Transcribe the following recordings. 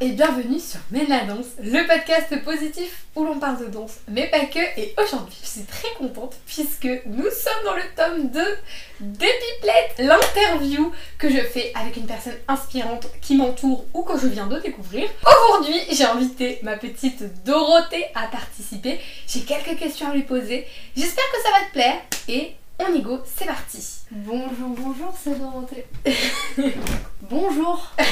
et bienvenue sur Mène la danse, le podcast positif où l'on parle de danse, mais pas que. Et aujourd'hui, je suis très contente puisque nous sommes dans le tome 2 d'Epiplet, l'interview que je fais avec une personne inspirante qui m'entoure ou que je viens de découvrir. Aujourd'hui, j'ai invité ma petite Dorothée à participer. J'ai quelques questions à lui poser. J'espère que ça va te plaire et on y go, c'est parti. Bonjour, bonjour, c'est Dorothée. bonjour.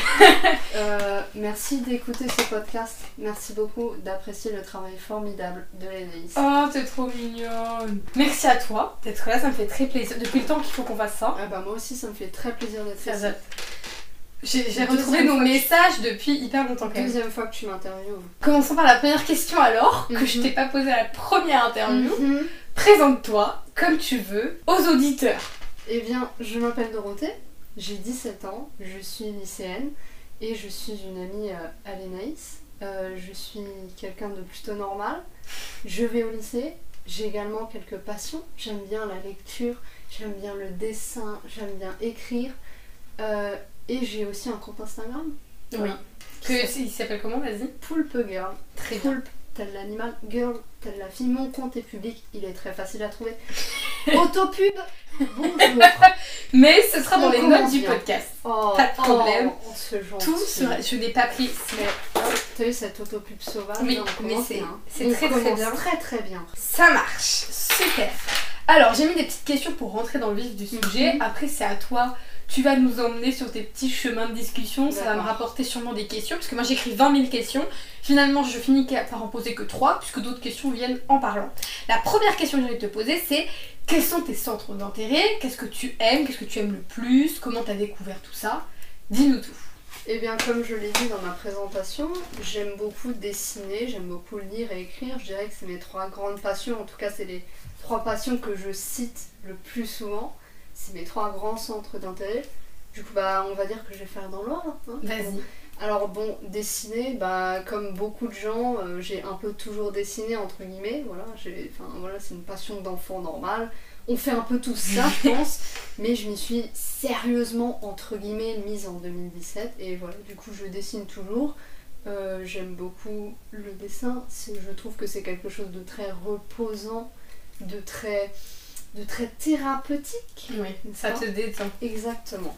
Euh, merci d'écouter ce podcast. Merci beaucoup d'apprécier le travail formidable de l'Anaïs. Oh, t'es trop mignonne. Merci à toi d'être là, ça me fait très plaisir. Depuis le temps qu'il faut qu'on fasse ça. Ah bah moi aussi, ça me fait très plaisir d'être ici. J'ai retrouvé nos que- messages depuis hyper longtemps quand. Deuxième fois que tu m'interviewes. Commençons par la première question alors, que Mhm. je t'ai pas posée à la première interview. Mhm. Présente-toi comme tu veux aux auditeurs. Eh bien, je m'appelle Dorothée, j'ai 17 ans, je suis lycéenne et je suis une amie euh, à l'Enaïs. Euh, je suis quelqu'un de plutôt normal. Je vais au lycée, j'ai également quelques passions. J'aime bien la lecture, j'aime bien le dessin, j'aime bien écrire. Euh, et j'ai aussi un compte Instagram. Voilà. Que, il s'appelle comment, vas-y? Poulpe Girl. Très bien. Poulpe, tel l'animal, girl, tel la fille. Mon compte est public, il est très facile à trouver. Autopub, bonjour. Mais ce sera dans les notes du podcast. Oh, Pas de problème. Oh, ce gentil. Tout sera... Je n'ai pas pris. Mais oh, t'as vu cette autopub sauvage Oui, mais c'est- bien. c'est On très, très bien. Très très bien. Ça marche. Super. Alors, j'ai mis des petites questions pour rentrer dans le vif du sujet. Mhm. Après, c'est à toi. Tu vas nous emmener sur tes petits chemins de discussion. Ça va me rapporter sûrement des questions. Parce que moi, j'écris 20 000 questions. Finalement, je finis par en poser que 3, puisque d'autres questions viennent en parlant. La première question que j'ai envie de te poser, c'est quels sont tes centres d'intérêt? Qu'est-ce que tu aimes? Qu'est-ce que tu aimes le plus? Comment tu as découvert tout ça? Dis-nous tout. Eh bien, comme je l'ai dit dans ma présentation, j'aime beaucoup dessiner, j'aime beaucoup lire et écrire. Je dirais que c'est mes trois grandes passions. En tout cas, c'est les trois passions que je cite le plus souvent. C'est mes trois grands centres d'intérêt. Du coup, bah, on va dire que je vais faire dans l'ordre. hein. Vas-y. Alors bon, dessiner, bah comme beaucoup de gens, euh, j'ai un peu toujours dessiné entre guillemets. Voilà, voilà, c'est une passion d'enfant normal. On fait un peu tout ça, je pense, mais je m'y suis sérieusement entre guillemets mise en 2017 et voilà, du coup je dessine toujours. Euh, j'aime beaucoup le dessin. Je trouve que c'est quelque chose de très reposant, de très, de très thérapeutique. Oui, ça te détend. Exactement.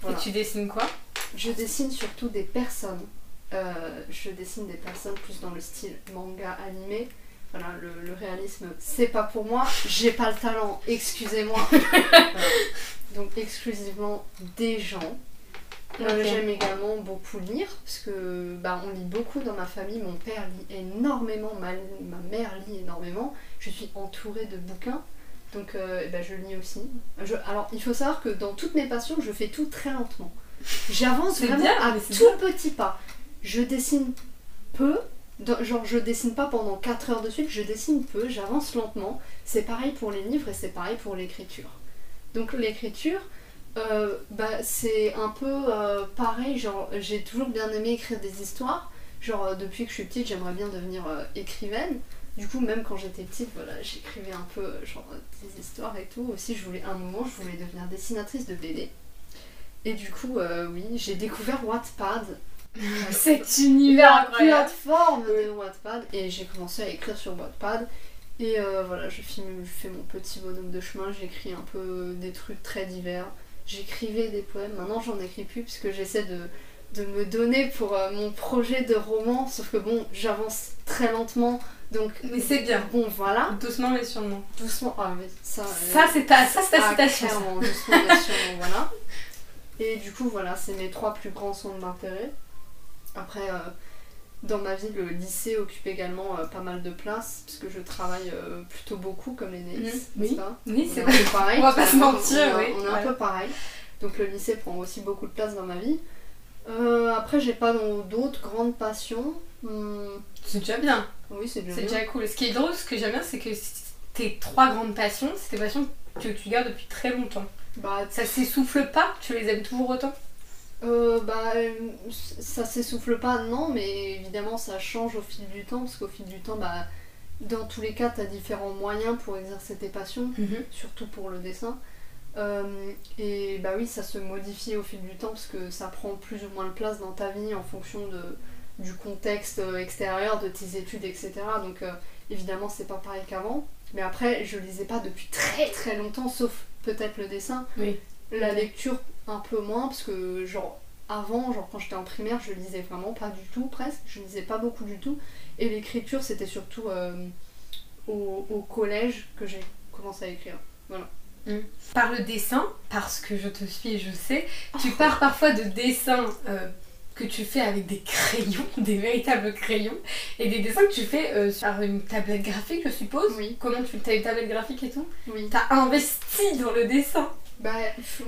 Voilà. Et tu dessines quoi? Je dessine surtout des personnes. Euh, je dessine des personnes plus dans le style manga animé. Voilà, le, le réalisme, c'est pas pour moi. J'ai pas le talent, excusez-moi. Donc exclusivement des gens. Euh. J'aime également beaucoup lire, parce que bah, on lit beaucoup dans ma famille. Mon père lit énormément, ma, ma mère lit énormément. Je suis entourée de bouquins, donc euh, eh ben, je lis aussi. Je- alors il faut savoir que dans toutes mes passions, je fais tout très lentement. J'avance vraiment bien, à tout petit pas. Je dessine peu, dans- genre je dessine pas pendant 4 heures de suite, je dessine peu, j'avance lentement. C'est pareil pour les livres et c'est pareil pour l'écriture. Donc l'écriture, euh, bah, c'est un peu euh, pareil, genre j'ai toujours bien aimé écrire des histoires. Genre depuis que je suis petite, j'aimerais bien devenir écrivaine. Du coup, même quand j'étais petite, voilà, j'écrivais un peu euh, genre des histoires et tout. Aussi, je voulais un moment, je voulais devenir dessinatrice de BD. Et du coup, euh, oui, j'ai découvert Wattpad, Cet univers la plateforme de Wattpad. Et j'ai commencé à écrire sur Wattpad. Et euh, voilà je fais, je fais mon petit bonhomme de chemin. J'écris un peu des trucs très divers. J'écrivais des poèmes. Maintenant j'en écris plus puisque j'essaie de, de me donner pour euh, mon projet de roman. Sauf que bon j'avance très lentement donc Mais c'est bien. bon voilà Doucement mais sûrement. doucement ah mais ça euh, Ça, c'est ta, ça, c'est ta ah, citation. clairement, doucement, mais sûrement, voilà. Et du coup, voilà, c'est mes trois plus grands centres d'intérêt. Après, euh, dans ma vie, le lycée occupe également euh, pas mal de place, puisque je travaille euh, plutôt beaucoup comme les Mhm, n'est-ce oui. pas Oui, c'est pareil. On va pas se mentir, on, est- oui, On est un peu pareil. Donc le lycée prend aussi beaucoup de place dans ma vie. Euh, après, j'ai pas d'autres grandes passions. Hmm, C'est déjà bien. Oui, c'est déjà cool. Ce qui est drôle, ce que j'aime bien, c'est que tes trois grandes passions, c'est tes passions que tu gardes depuis très longtemps. Bah, Ça s'essouffle pas Tu les aimes toujours autant Euh, bah, euh, ça s'essouffle pas, non, mais évidemment ça change au fil du temps, parce qu'au fil du temps, bah, dans tous les cas, tu as différents moyens pour exercer tes passions, surtout pour le dessin. Euh, et bah oui, ça se modifie au fil du temps parce que ça prend plus ou moins de place dans ta vie en fonction de, du contexte euh, extérieur, de tes études, etc. Donc euh, évidemment, c'est pas pareil qu'avant. Mais après, je lisais pas depuis très très longtemps, sauf peut-être le dessin. Oui. La lecture, un peu moins, parce que genre avant, genre quand j'étais en primaire, je lisais vraiment pas du tout, presque. Je lisais pas beaucoup du tout. Et l'écriture, c'était surtout euh, au, au collège que j'ai commencé à écrire. Voilà. Par le dessin, parce que je te suis et je sais, tu pars parfois de dessins euh, que tu fais avec des crayons, des véritables crayons, et des dessins que tu fais euh, sur une tablette graphique, je suppose. Oui, Comment tu as une tablette graphique et tout? Oui. T'as investi dans le dessin. Bah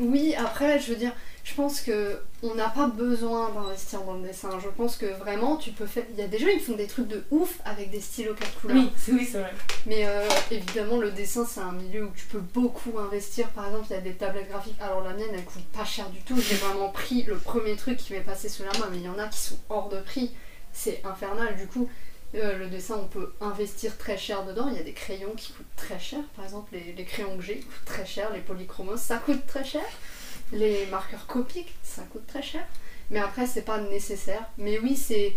oui, après, je veux dire, je pense que on n'a pas besoin d'investir dans le dessin. Je pense que vraiment, tu peux faire. Il y a des gens, ils font des trucs de ouf avec des stylos quatre couleurs. c'est oui, c'est vrai. Mais euh, évidemment, le dessin, c'est un milieu où tu peux beaucoup investir. Par exemple, il y a des tablettes graphiques. Alors, la mienne, elle coûte pas cher du tout. J'ai vraiment pris le premier truc qui m'est passé sous la main. Mais il y en a qui sont hors de prix. C'est infernal. Du coup, euh, le dessin, on peut investir très cher dedans. Il y a des crayons qui coûtent très cher. Par exemple, les, les crayons que j'ai coûtent très cher. Les polychromos, ça coûte très cher. Les marqueurs copiques, ça coûte très cher. Mais après, c'est pas nécessaire. Mais oui, c'est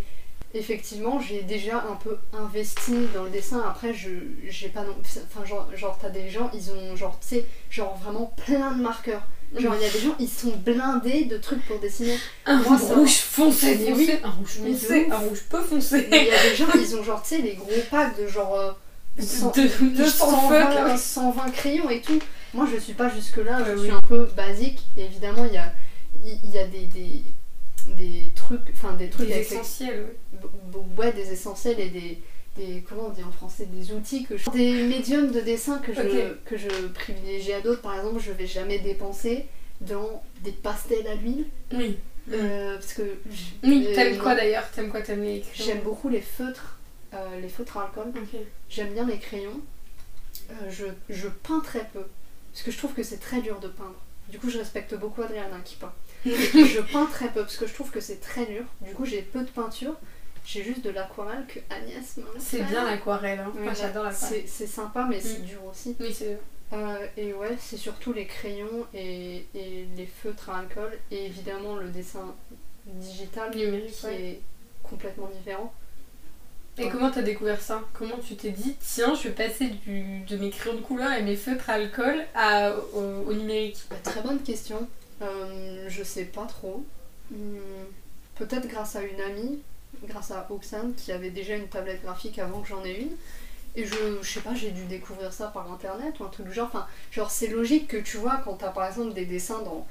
effectivement, j'ai déjà un peu investi dans le dessin. Après, je j'ai pas non. Enfin, genre, genre t'as des gens, ils ont genre, tu sais, genre vraiment plein de marqueurs. Genre, il y a des gens, ils sont blindés de trucs pour dessiner. Un Moi, rouge ça- foncé, foncé, oui. un rouge foncé, un rouge peu foncé. Il y a des gens, ils ont genre, tu sais, les gros packs de genre. euh, De- 200 fuck. 120, 120 crayons et tout. Moi, je suis pas jusque-là, je suis un peu basique. Et évidemment, il y a, il y a des, des, des trucs, enfin des trucs Des essentiels, oui. ouais, des essentiels et des, des comment on dit en français des outils que je... des médiums de dessin que je que je privilégie à d'autres. Par exemple je vais jamais dépenser dans des pastels à l'huile. Oui. euh, parce que Oui, euh, t'aimes quoi d'ailleurs? T'aimes quoi? T'aimes les crayons? J'aime beaucoup les feutres euh, les feutres à alcool. J'aime bien les crayons. Euh, je, je peins très peu parce que je trouve que c'est très dur de peindre du coup je respecte beaucoup Adriana qui peint je peins très peu parce que je trouve que c'est très dur du coup j'ai peu de peinture j'ai juste de l'aquarelle que Agnès m'a C'est bien l'aquarelle, hein. Oui, bah, j'adore l'aquarelle. C'est c'est sympa, mais c'est Mm. dur aussi. Oui, c'est Euh, et ouais, c'est surtout les crayons et, et les feutres à alcool, et évidemment le dessin digital numérique. qui ouais. est complètement différent. Et comment t'as découvert ça? Comment tu t'es dit, tiens, je vais passer du, de mes crayons de couleur et mes feutres à alcool à, au, numérique? Bah, très bonne question. Euh, je sais pas trop. Hmm, Peut-être grâce à une amie, grâce à Oxane, qui avait déjà une tablette graphique avant que j'en ai une. Et je, je sais pas, j'ai dû découvrir ça par internet ou un truc du genre. Enfin, genre, c'est logique que tu vois quand t'as par exemple des dessins dans.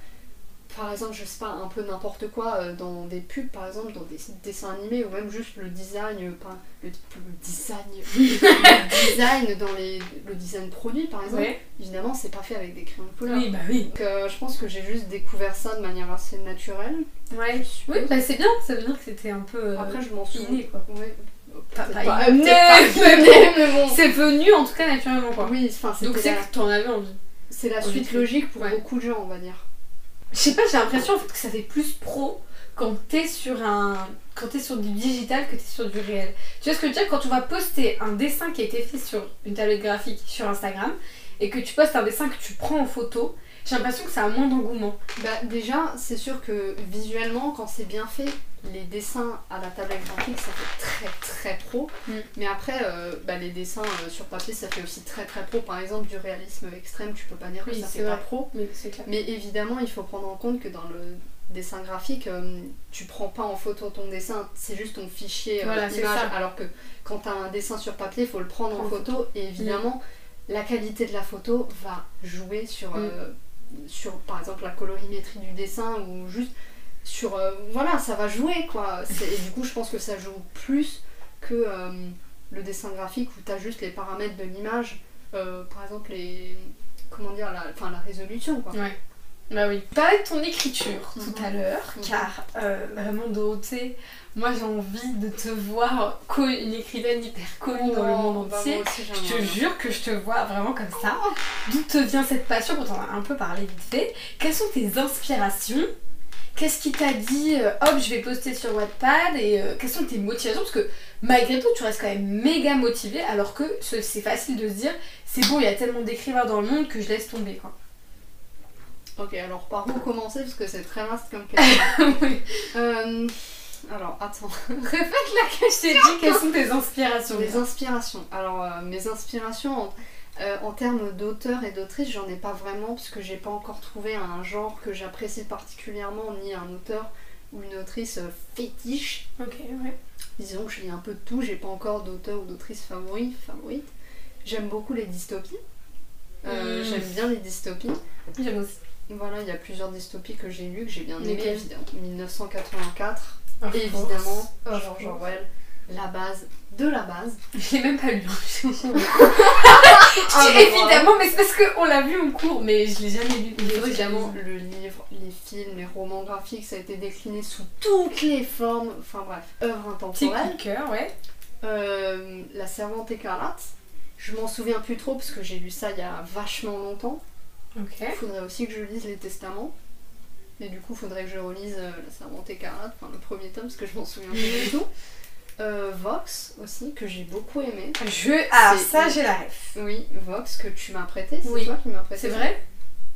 Par exemple, je sais pas, un peu n'importe quoi, euh, dans des pubs par exemple, dans des dessins animés ou même juste le design, euh, pas le, le design, le design dans les, le design produit par exemple. Ouais. Évidemment, c'est pas fait avec des crayons de couleur. Oui, bah oui. Donc euh, je pense que j'ai juste découvert ça de manière assez naturelle. Ouais. Oui, bah c'est bien, ça veut dire que c'était un peu euh, Après je m'en souviens. quoi. Ouais. Pas- pas pas, mais bon. C'est venu en tout cas naturellement quoi. Oui, enfin Donc c'était c'est que t'en avais envie. c'est la suite logique pour Ouais. beaucoup de gens, on va dire. Je sais pas, j'ai l'impression que ça fait plus pro quand t'es sur un quand t'es sur du digital que t'es sur du réel. Tu vois ce que je veux dire? Quand tu vas poster un dessin qui a été fait sur une tablette graphique sur Instagram et que tu postes un dessin que tu prends en photo, j'ai l'impression que ça a moins d'engouement. Bah déjà, c'est sûr que visuellement, quand c'est bien fait, les dessins à la tablette graphique, ça fait très très pro. Mm. Mais après, euh, bah, les dessins euh, sur papier, ça fait aussi très très pro. Par exemple, du réalisme extrême, tu peux pas dire que Oui, ça fait pas pro. Mais c'est clair. Mais évidemment, il faut prendre en compte que dans le dessin graphique, euh, tu prends pas en photo ton dessin, c'est juste ton fichier Voilà, image. Alors que quand tu as un dessin sur papier, il faut le prendre en En photo. Et évidemment, la qualité de la photo va jouer sur, Mm. sur par exemple, la colorimétrie du dessin ou juste sur. euh, voilà, ça va jouer quoi. C'est- Et du coup, je pense que ça joue plus que euh, le dessin graphique où tu as juste les paramètres de l'image. euh, par exemple, les. Comment dire, la, enfin, la résolution quoi. Ouais. Bah oui. De ton écriture Mhm. tout à l'heure, Mhm. car euh, vraiment Dorothée, moi j'ai envie de te voir une écrivaine hyper connue dans le monde bah, entier. aussi, Je te bien. jure que je te vois vraiment comme ça. D'où te vient cette passion quand on a un peu parlé vite fait? Quelles sont tes inspirations Qu'est-ce qui t'a dit euh, hop je vais poster sur Wattpad et euh, quelles sont tes motivations? Parce que malgré tout tu restes quand même méga motivé alors que ce- c'est facile de se dire c'est bon il y a tellement d'écrivains dans le monde que je laisse tomber quoi. Ok, alors par où commencer? Parce que c'est très vaste comme question. oui. Euh, alors, attends. Répète la question. Je t'ai dit quelles sont tes inspirations? Les inspirations. Alors, mes inspirations en, euh, en termes d'auteur et d'autrice, j'en ai pas vraiment, parce que j'ai pas encore trouvé un genre que j'apprécie particulièrement, ni un auteur ou une autrice euh, fétiche. Ok, ouais. Disons que je lis un peu de tout, j'ai pas encore d'auteur ou d'autrice favori, favorite. J'aime beaucoup les dystopies. Euh, Mm. J'aime bien les dystopies. J'aime aussi. Voilà, il y a plusieurs dystopies que j'ai lues, que j'ai bien aimées, évidemment. 1984, Of évidemment, George. Orwell, la base de la base. Je l'ai même pas lu. hein. Ah, évidemment, mais c'est parce qu'on l'a vu en cours, mais je l'ai jamais lu. Évidemment, le livre, les films, les romans graphiques, ça a été décliné sous toutes les formes. Enfin bref, œuvre intemporelle. cœur, ouais. Euh, la Servante écarlate. Je m'en souviens plus trop parce que j'ai lu ça il y a vachement longtemps. Ok. Il faudrait aussi que je lise les Testaments. Mais du coup, il faudrait que je relise euh, la Servante écarlate, enfin le premier tome, parce que je m'en souviens plus du tout. Euh, Vox aussi, que j'ai beaucoup aimé. Je. Ah, ça, j'ai la ref. Oui, Vox, que tu m'as prêté. C'est Oui. toi qui m'as prêté. C'est vrai?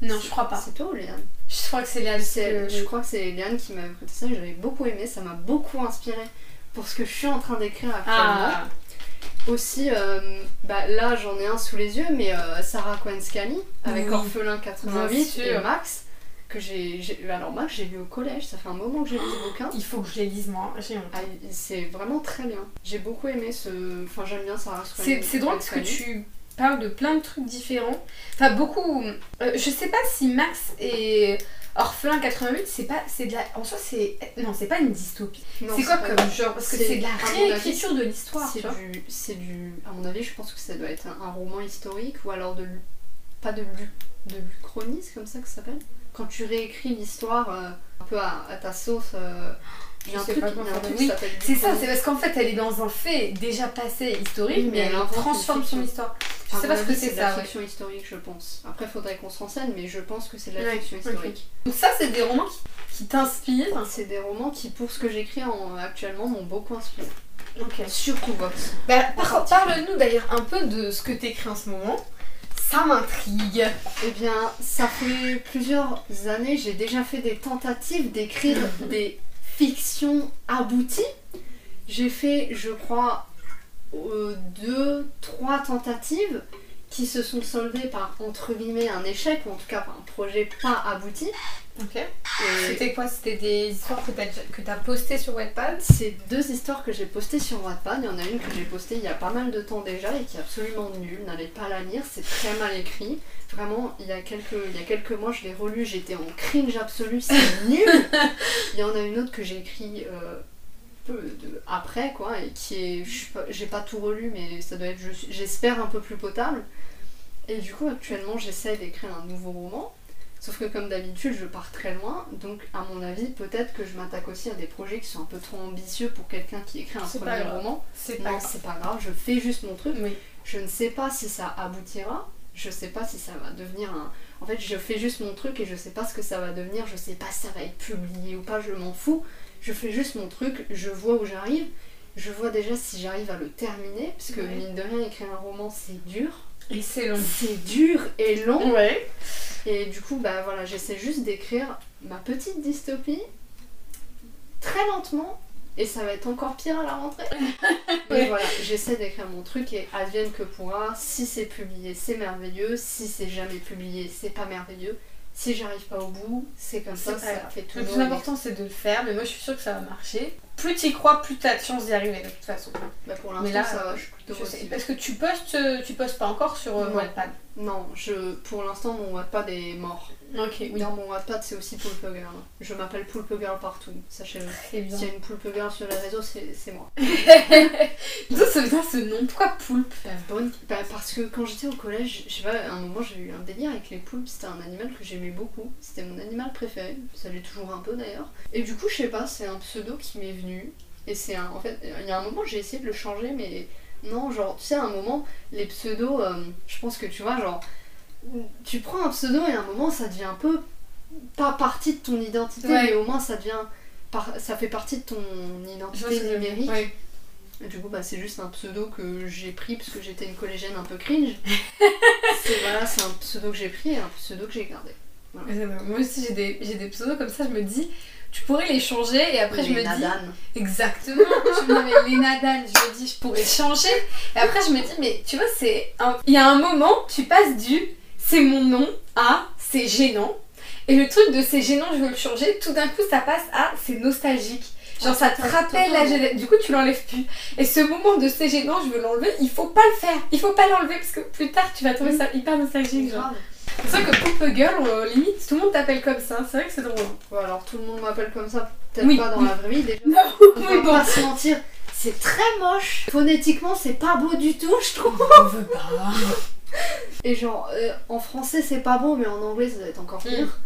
Non, je crois pas. C'est toi ou Léane Je crois que c'est Léa. C'est- Je crois que c'est Léane qui m'avait prêté ça, j'avais beaucoup aimé, ça m'a beaucoup inspiré pour ce que je suis en train d'écrire actuellement. Ah, Aussi, euh, bah, là j'en ai un sous les yeux, mais euh, Sarah Cohen Scully avec Oui. Orphelin Bien 88 sûr. et Max, que j'ai. Alors, Max, j'ai lu au collège, ça fait un moment que j'ai lu ce bouquin. il faut que je les lise, moi. J'ai honte. Ah, c'est vraiment très bien. J'ai beaucoup aimé ce. Enfin, j'aime bien Cohen C'est drôle parce que tu parles de plein de trucs différents. Enfin, beaucoup. euh, je sais pas si Max et Orphelin 88, c'est pas. C'est de la. En soi, c'est. Non, c'est pas une dystopie. C'est quoi pas- comme genre? Parce que c'est- de la réécriture de l'histoire, C'est du, c'est du. À mon avis, je pense que ça doit être un, un roman historique ou alors de. Pas de lu, de l'Uchronie, c'est comme ça que ça s'appelle Quand tu réécris l'histoire euh, un peu à, à ta sauce. euh, Je sais pas comment ça s'appelle C'est ça, c'est parce qu'en fait, elle est dans un fait déjà passé historique, Oui, mais elle transforme une son histoire. Je À sais pas ce que avis, c'est de la ça. ouais. fiction historique, je pense. Après, faudrait qu'on se renseigne, mais je pense que c'est de la Ouais, fiction historique. Donc, ça, c'est des romans qui, qui t'inspirent. C'est des romans qui, pour ce que j'écris en- actuellement, m'ont beaucoup inspiré. Ok. Surtout Vox. Bah, par- Parle-nous d'ailleurs un peu de ce que t'écris en ce moment. Ça m'intrigue. Eh bien, ça fait plusieurs années, j'ai déjà fait des tentatives d'écrire des fictions abouties. J'ai fait, je crois, euh, deux, trois tentatives qui se sont soldées par, entre guillemets, un échec, ou en tout cas par un projet pas abouti. Ok. C'était quoi? C'était des histoires que t'as que t'as postées sur Wattpad? C'est deux histoires que j'ai postées sur Wattpad. Il y en a une que j'ai postée il y a pas mal de temps déjà et qui est absolument nulle. N'allez pas la lire, c'est très mal écrit. Vraiment, il y a quelques, il y a quelques mois, je l'ai relu, j'étais en cringe absolu, c'est nul. Il y en a une autre que j'ai écrit euh, peu de, après, quoi, et qui est, pas- j'ai pas tout relu, mais ça doit être, j'espère, un peu plus potable. Et du coup, actuellement, j'essaie d'écrire un nouveau roman. Sauf que comme d'habitude, je pars très loin, donc à mon avis, peut-être que je m'attaque aussi à des projets qui sont un peu trop ambitieux pour quelqu'un qui écrit un pas premier roman. C'est Non, c'est pas grave, je fais juste mon truc. Oui. Je ne sais pas si ça aboutira, je sais pas si ça va devenir un. En fait, je fais juste mon truc et je sais pas ce que ça va devenir, je sais pas si ça va être publié ou pas, je m'en fous. Je fais juste mon truc, je vois où j'arrive, je vois déjà si j'arrive à le terminer, parce que Ouais. mine de rien, écrire un roman c'est dur. Et c'est long. C'est dur et long. Ouais. Et du coup, bah voilà, j'essaie juste d'écrire ma petite dystopie très lentement. Et ça va être encore pire à la rentrée. Mais voilà, j'essaie d'écrire mon truc et advienne que pourra. Si c'est publié, c'est merveilleux. Si c'est jamais publié, c'est pas merveilleux. Si j'arrive pas au bout, c'est comme ça, ça fait Le plus important, c'est de le faire, mais moi je suis sûre que ça va marcher. Plus tu y crois, plus t'as de chance d'y arriver de toute façon. Bah pour Mais l'instant, là, ça va, je suis plutôt Je sais. Parce que tu postes, tu postes pas encore sur euh, Non. Wattpad. Non, je, pour l'instant, mon Wattpad est mort. Ok, oui. Dans mon Wattpad, c'est aussi Poulpe Girl. Je m'appelle Poulpe Girl partout, sachez-le. S'il y a une Poulpe Girl sur les réseaux, c'est c'est moi. D'où ça vient ce nom? Pourquoi poulpe Bah, bonne- bah, parce que quand j'étais au collège, je sais pas, à un moment j'ai eu un délire avec les poulpes, c'était un animal que j'aimais beaucoup, c'était mon animal préféré, ça l'est toujours un peu d'ailleurs. Et du coup, je sais pas, c'est un pseudo qui m'est venu, et c'est un. En fait, il y a un moment j'ai essayé de le changer, mais non, genre, tu sais, à un moment, les pseudos, euh, je pense que tu vois, genre, tu prends un pseudo et à un moment ça devient un peu pas partie de ton identité, Ouais. mais au moins ça devient. par- ça fait partie de ton identité numérique. Ouais. Et Du coup, bah, c'est juste un pseudo que j'ai pris parce que j'étais une collégienne un peu cringe. c'est voilà, c'est un pseudo que j'ai pris et un pseudo que j'ai gardé. Voilà. Moi aussi, j'ai des, j'ai des pseudos comme ça, je me dis, tu pourrais les changer et après je me dis. Exactement. je me dis, mais les Nadan, je me dis, je pourrais changer. Et après, je me dis, mais tu vois, c'est. un- Il y a un moment, tu passes du c'est mon nom à c'est gênant. Et le truc de c'est gênant, je veux le changer, tout d'un coup, ça passe à c'est nostalgique. Genre, Ah, ça te totalement. rappelle la jeunesse. Du coup, tu l'enlèves plus. Et ce moment de c'est gênant, je veux l'enlever, il faut pas le faire. Il faut pas l'enlever parce que plus tard, tu vas trouver ça hyper nostalgique. Genre. C'est vrai que Girl, euh, limite, tout le monde t'appelle comme ça. C'est vrai que c'est drôle. Ouais, alors tout le monde m'appelle comme ça, peut-être Oui, pas dans la vraie vie déjà. Non, On va bon. pas se mentir, c'est très moche. Phonétiquement, c'est pas beau du tout, je trouve. On veut pas. Et genre, euh, en français, c'est pas beau, mais en anglais, ça doit être encore pire.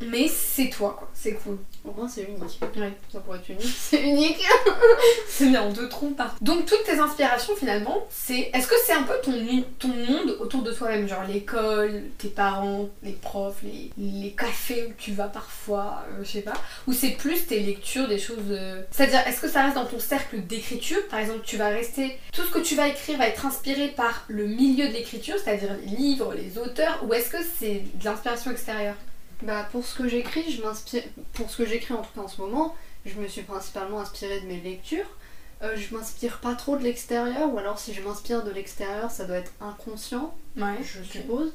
Mais c'est toi, quoi. C'est cool. Au moins, c'est unique. Ouais. Ça pourrait être unique. C'est unique. C'est bien, en deux troncs par. Donc, toutes tes inspirations, finalement, c'est. Est-ce que c'est un peu ton, ton monde autour de toi-même? Genre l'école, tes parents, les profs, les, les cafés où tu vas parfois, euh, je sais pas. Ou c'est plus tes lectures, des choses. euh, C'est-à-dire, est-ce que ça reste dans ton cercle d'écriture? Par exemple, tu vas rester. Tout ce que tu vas écrire va être inspiré par le milieu de l'écriture, c'est-à-dire les livres, les auteurs, ou est-ce que c'est de l'inspiration extérieure? Bah, pour ce que j'écris, je m'inspire. Pour ce que j'écris en tout cas en ce moment, je me suis principalement inspirée de mes lectures. Euh, je m'inspire pas trop de l'extérieur, ou alors si je m'inspire de l'extérieur, ça doit être inconscient. Ouais, je suppose.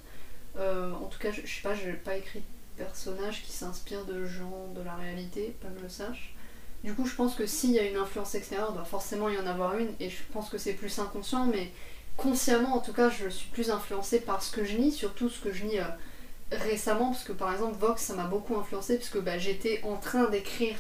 Euh, en tout cas, je, je sais pas, j'ai pas écrit de personnage qui s'inspire de gens de la réalité, pas que je le sache. Du coup, je pense que s'il y a une influence extérieure, il doit forcément y en avoir une, et je pense que c'est plus inconscient, mais consciemment, en tout cas, je suis plus influencée par ce que je lis, surtout ce que je lis euh, récemment, parce que par exemple, Vox, ça m'a beaucoup influencé, parce que bah, j'étais en train d'écrire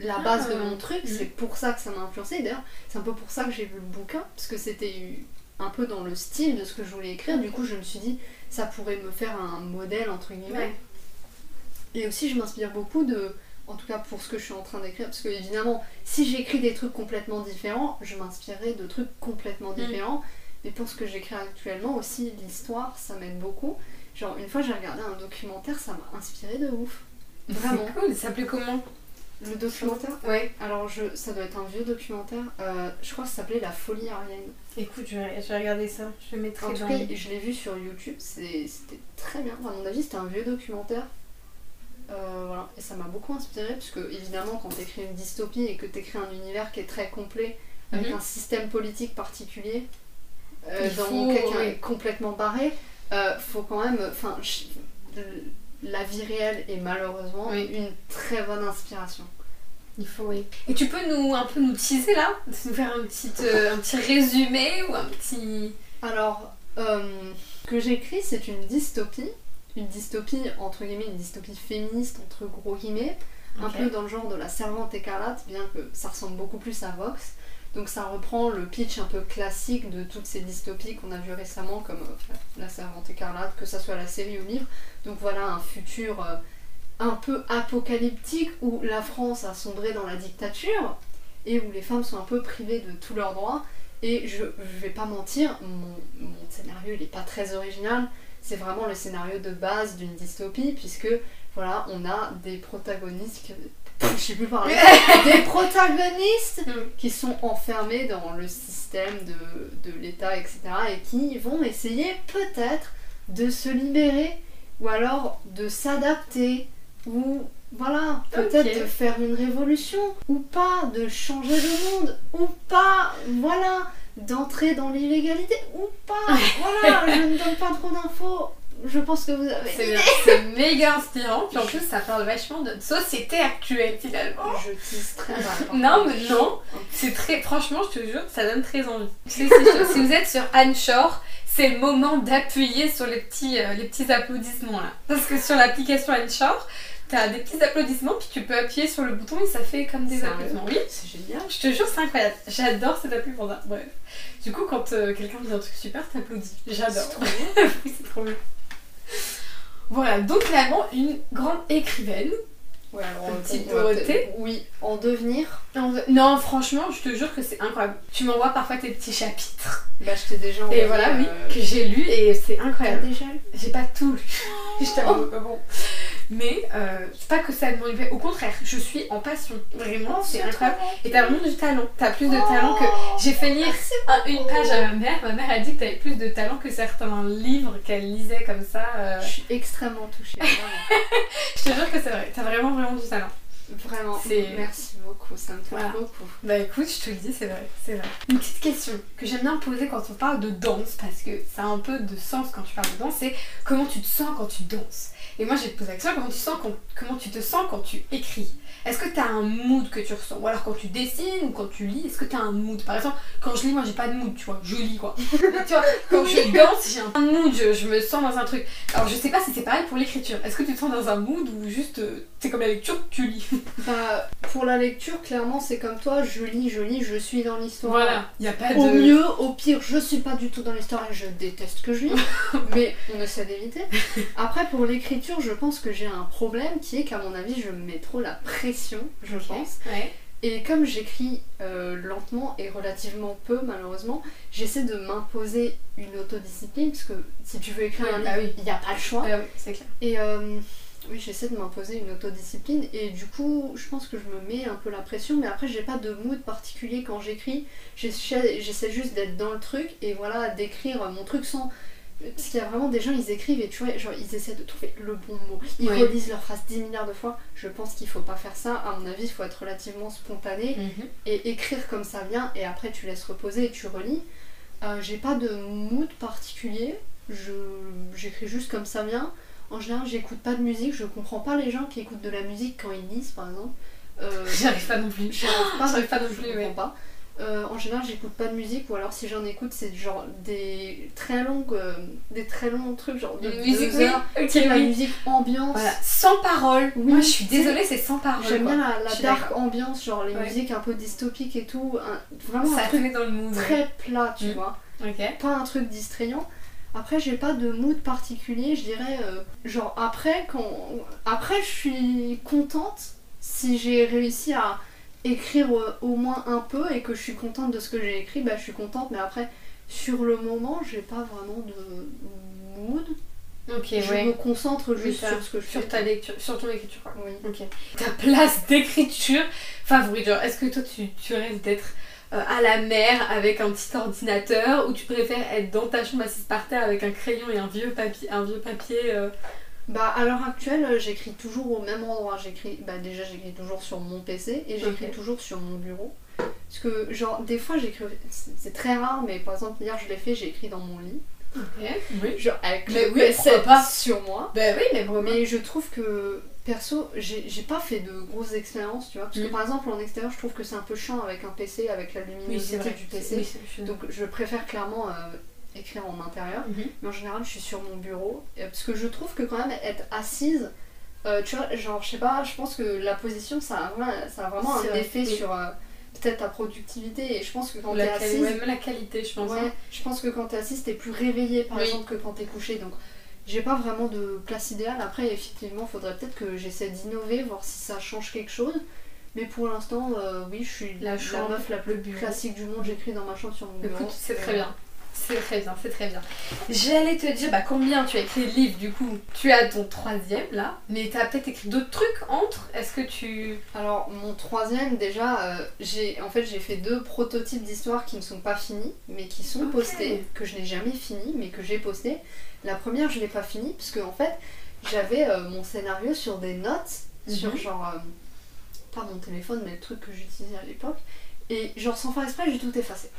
la base Ah. de mon truc, Mhm. c'est pour ça que ça m'a influencé. D'ailleurs, c'est un peu pour ça que j'ai vu le bouquin, parce que c'était un peu dans le style de ce que je voulais écrire. Du coup, je me suis dit, ça pourrait me faire un modèle, entre guillemets. Ouais. Et aussi, je m'inspire beaucoup de, en tout cas pour ce que je suis en train d'écrire, parce que évidemment, si j'écris des trucs complètement différents, je m'inspirerai de trucs complètement Mm. différents. Mais pour ce que j'écris actuellement aussi, l'histoire, ça m'aide beaucoup. Genre, une fois, j'ai regardé un documentaire, ça m'a inspiré de ouf. Vraiment. Cool, ça s'appelait comment? Le documentaire? Ouais. Alors, je, ça doit être un vieux documentaire. euh, je crois que ça s'appelait La folie arienne. Écoute, je vais, je vais regarder ça. Je le mettrai En tout dans cas, les- je l'ai vu sur YouTube, c'était très bien. Enfin, à mon avis, c'était un vieux documentaire. Euh, voilà. Et ça m'a beaucoup inspiré, parce que évidemment, quand tu écris une dystopie et que tu écris un univers qui est très complet, avec Mhm. un système politique particulier, euh, dans faut, quelqu'un est complètement barré, euh, faut quand même. Enfin, la vie réelle est malheureusement Oui. une très bonne inspiration. Il faut, oui. Et tu peux nous un peu nous teaser là? Nous faire un petit, euh, un petit résumé ou un petit. Alors, euh, ce que j'écris, c'est une dystopie. Une dystopie, entre guillemets, une dystopie féministe, entre gros guillemets. Un peu dans le genre de la servante écarlate, bien que ça ressemble beaucoup plus à Vox. Donc ça reprend le pitch un peu classique de toutes ces dystopies qu'on a vues récemment, comme euh, la servante écarlate, que ça soit la série ou le livre. Donc voilà un futur euh, un peu apocalyptique où la France a sombré dans la dictature et où les femmes sont un peu privées de tous leurs droits. Et je, vais pas mentir, mon, mon scénario il est pas très original. C'est vraiment le scénario de base d'une dystopie, puisque voilà, on a des protagonistes. Je sais plus parler. des protagonistes Mm. qui sont enfermés dans le système de, de l'État, etc. et qui vont essayer peut-être de se libérer ou alors de s'adapter ou voilà, peut-être de faire une révolution ou pas, de changer le monde ou pas, voilà, d'entrer dans l'illégalité ou pas. Voilà, je ne donne pas trop d'infos. Je pense que vous avez C'est l'idée. bien, c'est méga inspirant. Puis en plus, ça parle vachement de notre société actuelle finalement. Je tease très mal. Non, mais non. C'est très. Franchement, je te jure, ça donne très envie. Si, vous êtes sur Anchor, c'est le moment d'appuyer sur les petits, euh, les petits applaudissements là. Parce que sur l'application Anchor, t'as des petits applaudissements, puis tu peux appuyer sur le bouton et ça fait comme des applaudissements. Oui. C'est génial. Je te jure, c'est incroyable. J'adore cette appli pour ça. Bref. Du coup, quand euh, quelqu'un dit un truc super, t'applaudis. J'adore. C'est trop bien. oui, c'est trop bien. Voilà, donc finalement, une grande écrivaine. Ouais, alors, Petite Dorothée. Oui, en devenir. Non, franchement, je te jure que c'est incroyable. Tu m'envoies parfois tes petits chapitres. Bah, je t'ai déjà envoyé. Et voilà, oui, euh, que j'ai lu et c'est T'as incroyable. déjà lu J'ai pas tout lu. je t'avoue, mais bon. Mais euh, c'est pas que ça me manque. Au contraire, je suis en passion. Vraiment, c'est incroyable. Et t'as vraiment du talent. T'as plus de talent que. J'ai fait lire un- une page à ma mère. Ma mère a dit que t'avais plus de talent que certains livres qu'elle lisait comme ça. euh. Je suis extrêmement touchée. Je te jure que c'est vrai. T'as vraiment, vraiment du talent. Vraiment, C'est- merci beaucoup, ça me touche Voilà. beaucoup. Bah écoute, je te le dis, c'est vrai, c'est vrai. Une petite question que j'aime bien poser quand on parle de danse, parce que ça a un peu de sens quand tu parles de danse, c'est comment tu te sens quand tu danses. Et moi, je vais te poser la question, comment tu, sens quand- comment tu te sens quand tu écris? Est-ce que tu as un mood que tu ressens? Ou alors quand tu dessines ou quand tu lis, est-ce que tu as un mood? Par exemple, quand je lis, moi, j'ai pas de mood, tu vois, je lis quoi. Tu vois, quand je danse, j'ai un mood, je, je me sens dans un truc. Alors, je sais pas si c'est pareil pour l'écriture. Est-ce que tu te sens dans un mood ou juste, euh, c'est comme la lecture, tu lis? Bah, pour la lecture, clairement, c'est comme toi, je lis, je lis, je suis dans l'histoire. Voilà, il n'y a pas de. Au mieux, au pire, je suis pas du tout dans l'histoire et je déteste que je lis, mais on essaie d'éviter. Après, pour l'écriture, je pense que j'ai un problème qui est qu'à mon avis, je me mets trop la pression, je pense. Ouais. Et comme j'écris euh, lentement et relativement peu, malheureusement, j'essaie de m'imposer une autodiscipline, parce que si tu veux écrire un bah livre, oui. il n'y a pas le choix. Ah oui, c'est clair. Et euh, oui, j'essaie de m'imposer une autodiscipline et du coup, je pense que je me mets un peu la pression, mais après, j'ai pas de mood particulier quand j'écris. J'essaie juste d'être dans le truc et voilà, d'écrire mon truc sans. Parce qu'il y a vraiment des gens, ils écrivent et tu vois, genre, ils essaient de trouver le bon mot. Ils relisent leur phrase 10 milliards de fois. Je pense qu'il faut pas faire ça. À mon avis, il faut être relativement spontané et écrire comme ça vient et après tu laisses reposer et tu relis. Euh, j'ai pas de mood particulier, je j'écris juste comme ça vient. En général, j'écoute pas de musique, je comprends pas les gens qui écoutent de la musique quand ils lisent par exemple. Euh, J'y arrive pas non plus. pas, J'arrive pas tout, non je plus, comprends ouais. pas. Euh, en général, j'écoute pas de musique ou alors si j'en écoute, c'est genre des très longues euh, des très longs trucs genre de musique, deux oui. sais, la musique ambiance. Voilà, sans parole. Oui, Moi, je suis désolée, c'est sans parole. J'aime bien la, la Je dark ambiance, genre les Ouais. musiques un peu dystopiques et tout. un- vraiment Ça un truc dans le mood. ouais. très plat, tu Mm. vois. Ok. Pas un truc distrayant. Après, j'ai pas de mood particulier, je dirais. euh, genre, après, quand. Après, je suis contente si j'ai réussi à écrire euh, au moins un peu et que je suis contente de ce que j'ai écrit, bah je suis contente, mais après, sur le moment, j'ai pas vraiment de mood. Ok, je ouais. me concentre juste sur ce que je Sur fais. ta lecture, sur ton écriture, quoi. Oui. Ok. Ta place d'écriture favorite, genre, est-ce que toi, tu, tu rêves d'être euh, à la mer avec un petit ordinateur ou tu préfères être dans ta chambre assise par terre avec un crayon et un vieux papier, un vieux papier euh, Bah à l'heure actuelle, euh, j'écris toujours au même endroit. J'écris, bah déjà j'écris toujours sur mon PC et j'écris toujours sur mon bureau. Parce que genre des fois j'écris, c'est très rare, mais par exemple hier je l'ai fait, j'ai écrit dans mon lit, Ok, oui. genre avec Mais le oui, PC sur moi. Bah oui, mais vraiment. Mais je trouve que perso, j'ai pas fait de grosses expériences, tu vois. Parce Mm. que par exemple en extérieur, je trouve que c'est un peu chiant avec un PC, avec la oui, luminosité vrai. du PC. Oui, Donc je préfère clairement euh, écrire en intérieur. Mhm. Mais en général, je suis sur mon bureau. Parce que je trouve que quand même être assise, euh, tu vois, genre, je sais pas, je pense que la position, ça a vraiment, ça a vraiment C'est un vrai, effet oui. sur euh, peut-être ta productivité. Et je pense que quand t'es assise, même la qualité, je pense. ouais, hein. je pense que quand t'es assise, t'es plus réveillée par exemple que quand t'es couché. Donc, j'ai pas vraiment de place idéale. Après, effectivement, faudrait peut-être que j'essaie d'innover, voir si ça change quelque chose. Mais pour l'instant, euh, oui, je suis La la, meuf la plus bureau. classique du monde. J'écris dans ma chambre sur mon bureau. Écoute, c'est très Euh, bien. C'est très bien, c'est très bien. J'allais te dire bah, combien tu as écrit de livres du coup. Tu as ton troisième là, mais tu as peut-être écrit d'autres trucs entre. Est-ce que tu. Alors mon troisième déjà, euh, j'ai en fait j'ai fait deux prototypes d'histoires qui ne sont pas finis, mais qui sont postés, que je n'ai jamais fini, mais que j'ai posté. La première je l'ai pas finie parce que en fait j'avais euh, mon scénario sur des notes, sur Mhm. genre euh, pas mon téléphone mais le truc que j'utilisais à l'époque. Et genre sans faire exprès j'ai tout effacé.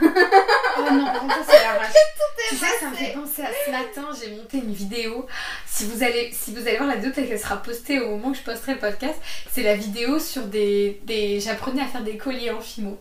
Oh non, par contre, ça c'est la rage. Tu sais, ça me fait penser à ce matin, j'ai monté une vidéo. Si vous allez, si vous allez voir la vidéo, peut-être qu'elle sera postée au moment où je posterai le podcast. C'est la vidéo sur des. des... J'apprenais à faire des colliers en fimo.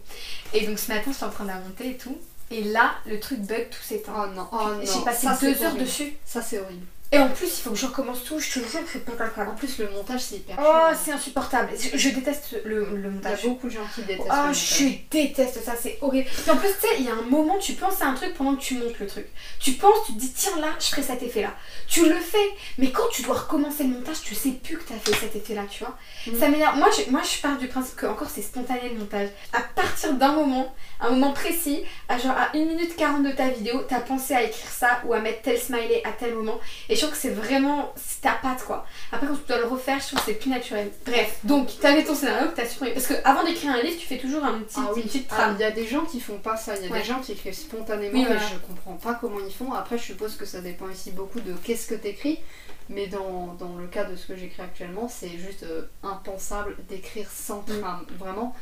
Et donc ce matin, j'étais en train de la monter et tout. Et là, le truc bug, tout s'éteint. Oh non, oh non. J'ai passé ça, deux heures horrible. dessus. Ça c'est horrible. Et en plus, il faut que je recommence tout. Je te jure que c'est pas En plus le montage c'est hyper Oh, c'est insupportable. Je, je déteste le, le Il y a montage. beaucoup de gens qui détestent Oh, le montage. je déteste ça, c'est horrible. Et en plus, tu sais, il y a un moment, tu penses à un truc pendant que tu montes le truc. Tu penses, tu te dis, tiens là, je ferai cet effet-là. Tu le fais, mais quand tu dois recommencer le montage, tu sais plus que tu as fait cet effet-là, tu vois. Mm. Ça m'énerve. Moi je, moi, je pars du principe que, encore, c'est spontané le montage. À partir d'un moment, un moment précis, à genre à 1 minute 40 de ta vidéo, t'as pensé à écrire ça ou à mettre tel smiley à tel moment. Et je trouve que c'est vraiment c'est ta patte quoi. Après quand tu dois le refaire, je trouve que c'est plus naturel. Bref, donc t'avais ton scénario que t'as supprimé. Parce que avant d'écrire un livre, tu fais toujours un petit, Ah oui, une petite Ah, trame. il y a des gens qui font pas ça, il y a Ouais. des gens qui écrivent spontanément Oui, et voilà. je comprends pas comment ils font. Après, je suppose que ça dépend aussi beaucoup de qu'est-ce que t'écris, mais dans, dans le cas de ce que j'écris actuellement, c'est juste euh, impensable d'écrire sans Mm. trame. Vraiment,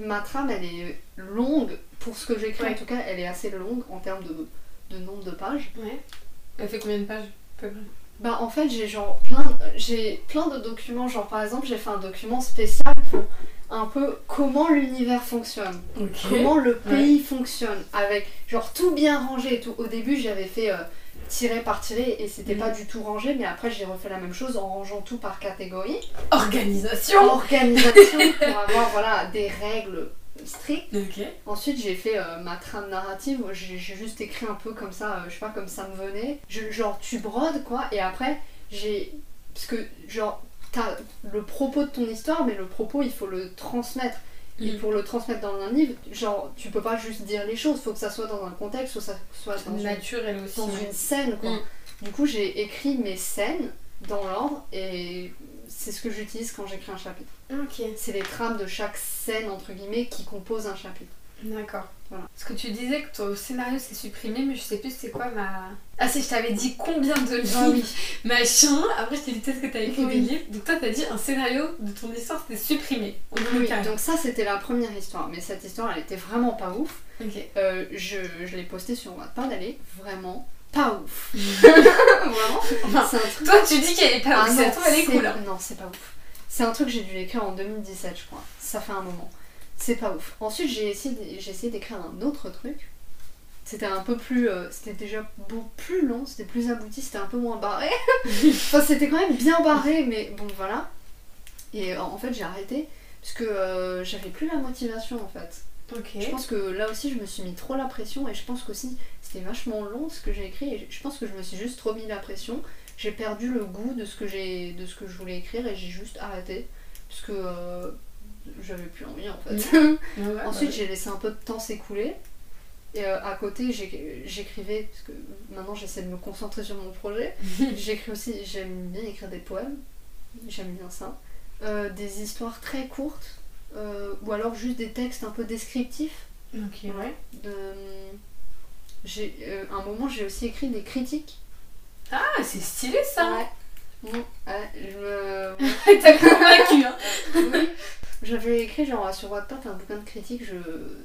ma trame elle est longue, pour ce que j'écris Ouais. en tout cas, elle est assez longue en termes de, de nombre de pages. Ouais. Elle fait combien de pages? Peu Bah en fait j'ai genre plein j'ai plein de documents. Genre par exemple j'ai fait un document spécial pour un peu comment l'univers fonctionne. Comment le pays fonctionne avec genre tout bien rangé et tout. Au début j'avais fait euh, tirer par tirer et c'était Mhm. pas du tout rangé mais après j'ai refait la même chose en rangeant tout par catégorie. Organisation. Organisation pour avoir voilà des règles strictes Ok. Ensuite, j'ai fait euh, ma trame narrative. J'ai juste écrit un peu comme ça, euh, je sais pas, comme ça me venait. Je- genre, tu brodes quoi, et après, j'ai. Parce que, genre, t'as le propos de ton histoire, mais le propos, il faut le transmettre. Et Mm. pour le transmettre dans un livre, genre, tu peux pas juste dire les choses, faut que ça soit dans un contexte, faut que ça soit dans, une, Naturel aussi. dans ouais. une scène quoi. Mm. Du coup, j'ai écrit mes scènes dans l'ordre, et c'est ce que j'utilise quand j'écris un chapitre. Ok. C'est les trames de chaque scène, entre guillemets, qui composent un chapitre. D'accord. Voilà. Parce que tu disais que ton scénario s'est supprimé, mais je sais plus c'est quoi ma. Ah si, je t'avais dit combien de livres, Ah oui. machin. Après, je t'ai dit peut-être que t'as écrit Oui. des livres. Donc toi, t'as dit un scénario de ton histoire c'était supprimé. Oui, donc ça c'était la première histoire, mais cette histoire elle était vraiment pas ouf. Ok. Euh, je je l'ai postée sur Wattpad, elle est vraiment pas ouf. vraiment Enfin, C'est un truc. toi, tu dis qu'elle est pas Ah ouf. non, trouve, elle est cool. hein. Non, c'est pas ouf. C'est un truc que j'ai dû l'écrire en 2017, je crois. Ça fait un moment. C'est pas ouf. Ensuite, j'ai essayé, d'écrire un autre truc. C'était un peu plus. euh, c'était déjà beaucoup plus long, c'était plus abouti, c'était un peu moins barré. enfin, c'était quand même bien barré, mais bon, voilà. Et en fait, j'ai arrêté parce que euh, j'avais plus la motivation en fait. Je pense que là aussi je me suis mis trop la pression et je pense qu'aussi c'était vachement long ce que j'ai écrit et je pense que je me suis juste trop mis la pression. J'ai perdu le goût de ce que j'ai de ce que je voulais écrire et j'ai juste arrêté parce que euh, j'avais plus envie en fait. Ouais, Ensuite bah j'ai laissé un peu de temps s'écouler et euh, à côté j'écrivais parce que maintenant j'essaie de me concentrer sur mon projet. J'écris aussi, j'aime bien écrire des poèmes, j'aime bien ça. Euh, des histoires très courtes, ou alors juste des textes un peu descriptifs. ok, ouais. De... J'ai, euh, un moment, j'ai aussi écrit des critiques. Ah, c'est stylé ça. Ouais. Bon, ouais, je me- T'as convaincu, hein. Oui. J'avais écrit genre sur Wattpad un bouquin de critiques, je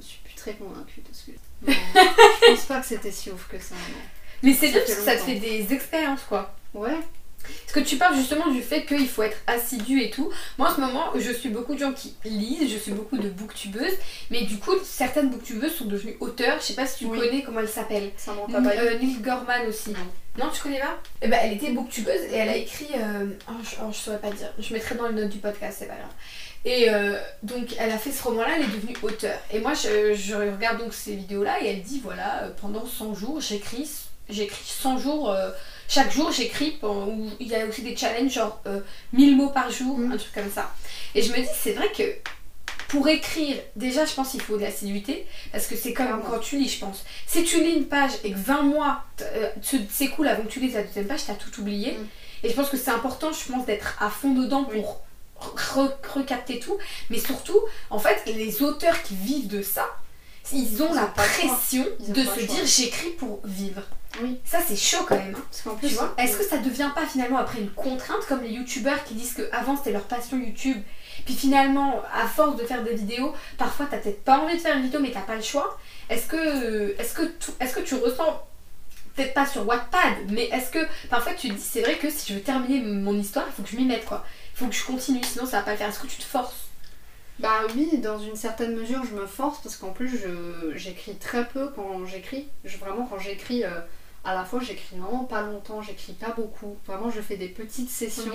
suis plus très convaincue parce que non, je pense pas que c'était si ouf que ça. non. Mais c'est bien parce que ça te fait des expériences quoi. Ouais, Parce que tu parles justement du fait qu'il faut être assidu et tout. Moi en ce moment, je suis beaucoup de gens qui lisent, je suis beaucoup de booktubeuses, mais du coup, certaines booktubeuses sont devenues auteurs. Je sais pas si tu Oui. connais comment pas eu. Euh, Neil Gorman aussi. Non. Non, tu connais pas? Eh ben, Elle était booktubeuse et elle a écrit. euh, oh, je, oh, je saurais pas dire. Je mettrai dans les notes du podcast, c'est pas grave. Et euh, donc, elle a fait ce roman-là, elle est devenue auteure. Et moi, je, je regarde donc ces vidéos-là et elle dit voilà, euh, pendant 100 jours, j'écris j'écris 100 jours. Chaque jour, j'écris. ou Il y a aussi des challenges, genre euh, 1000 mots par jour, Mm. un truc comme ça. Et je me dis, c'est vrai que pour écrire, déjà, je pense qu'il faut de l'assiduité. Parce que c'est comme quand tu lis, je pense. Si tu lis une page et que 20 mois euh, s'écoulent avant que tu lises la deuxième page, t'as tout oublié. Mm. Et je pense que c'est important, je pense, d'être à fond dedans Oui. pour re- recapter tout. Mais surtout, en fait, les auteurs qui vivent de ça, ils ont Ils la ont pression de se dire j'écris pour vivre. Oui. Ça, c'est chaud quand même. hein. Parce qu'en Tu plus, vois Est-ce que ça devient pas finalement après une contrainte comme les youtubeurs qui disent qu'avant c'était leur passion YouTube puis finalement à force de faire des vidéos parfois t'as peut-être pas envie de faire une vidéo mais t'as pas le choix Est-ce que, est-ce que, tu- est-ce que tu ressens peut-être pas sur Wattpad mais est-ce que parfois tu te dis c'est vrai que si je veux terminer mon histoire il faut que je m'y mette quoi il faut que je continue sinon ça va pas le faire est-ce que tu te forces? Bah oui, dans une certaine mesure, je me force parce qu'en plus, je, j'écris très peu quand j'écris. Vraiment, quand j'écris, euh, à la fois, j'écris vraiment pas longtemps, j'écris pas beaucoup. Vraiment, je fais des petites sessions.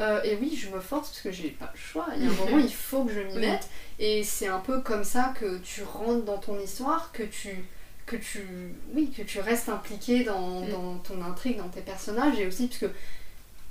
Euh, et oui, je me force parce que j'ai pas le choix. Il y a un moment, il faut que je m'y mette. Et c'est un peu comme ça que tu rentres dans ton histoire, que tu, que tu, oui, que tu restes impliqué dans, Mm. dans ton intrigue, dans tes personnages. Et aussi parce que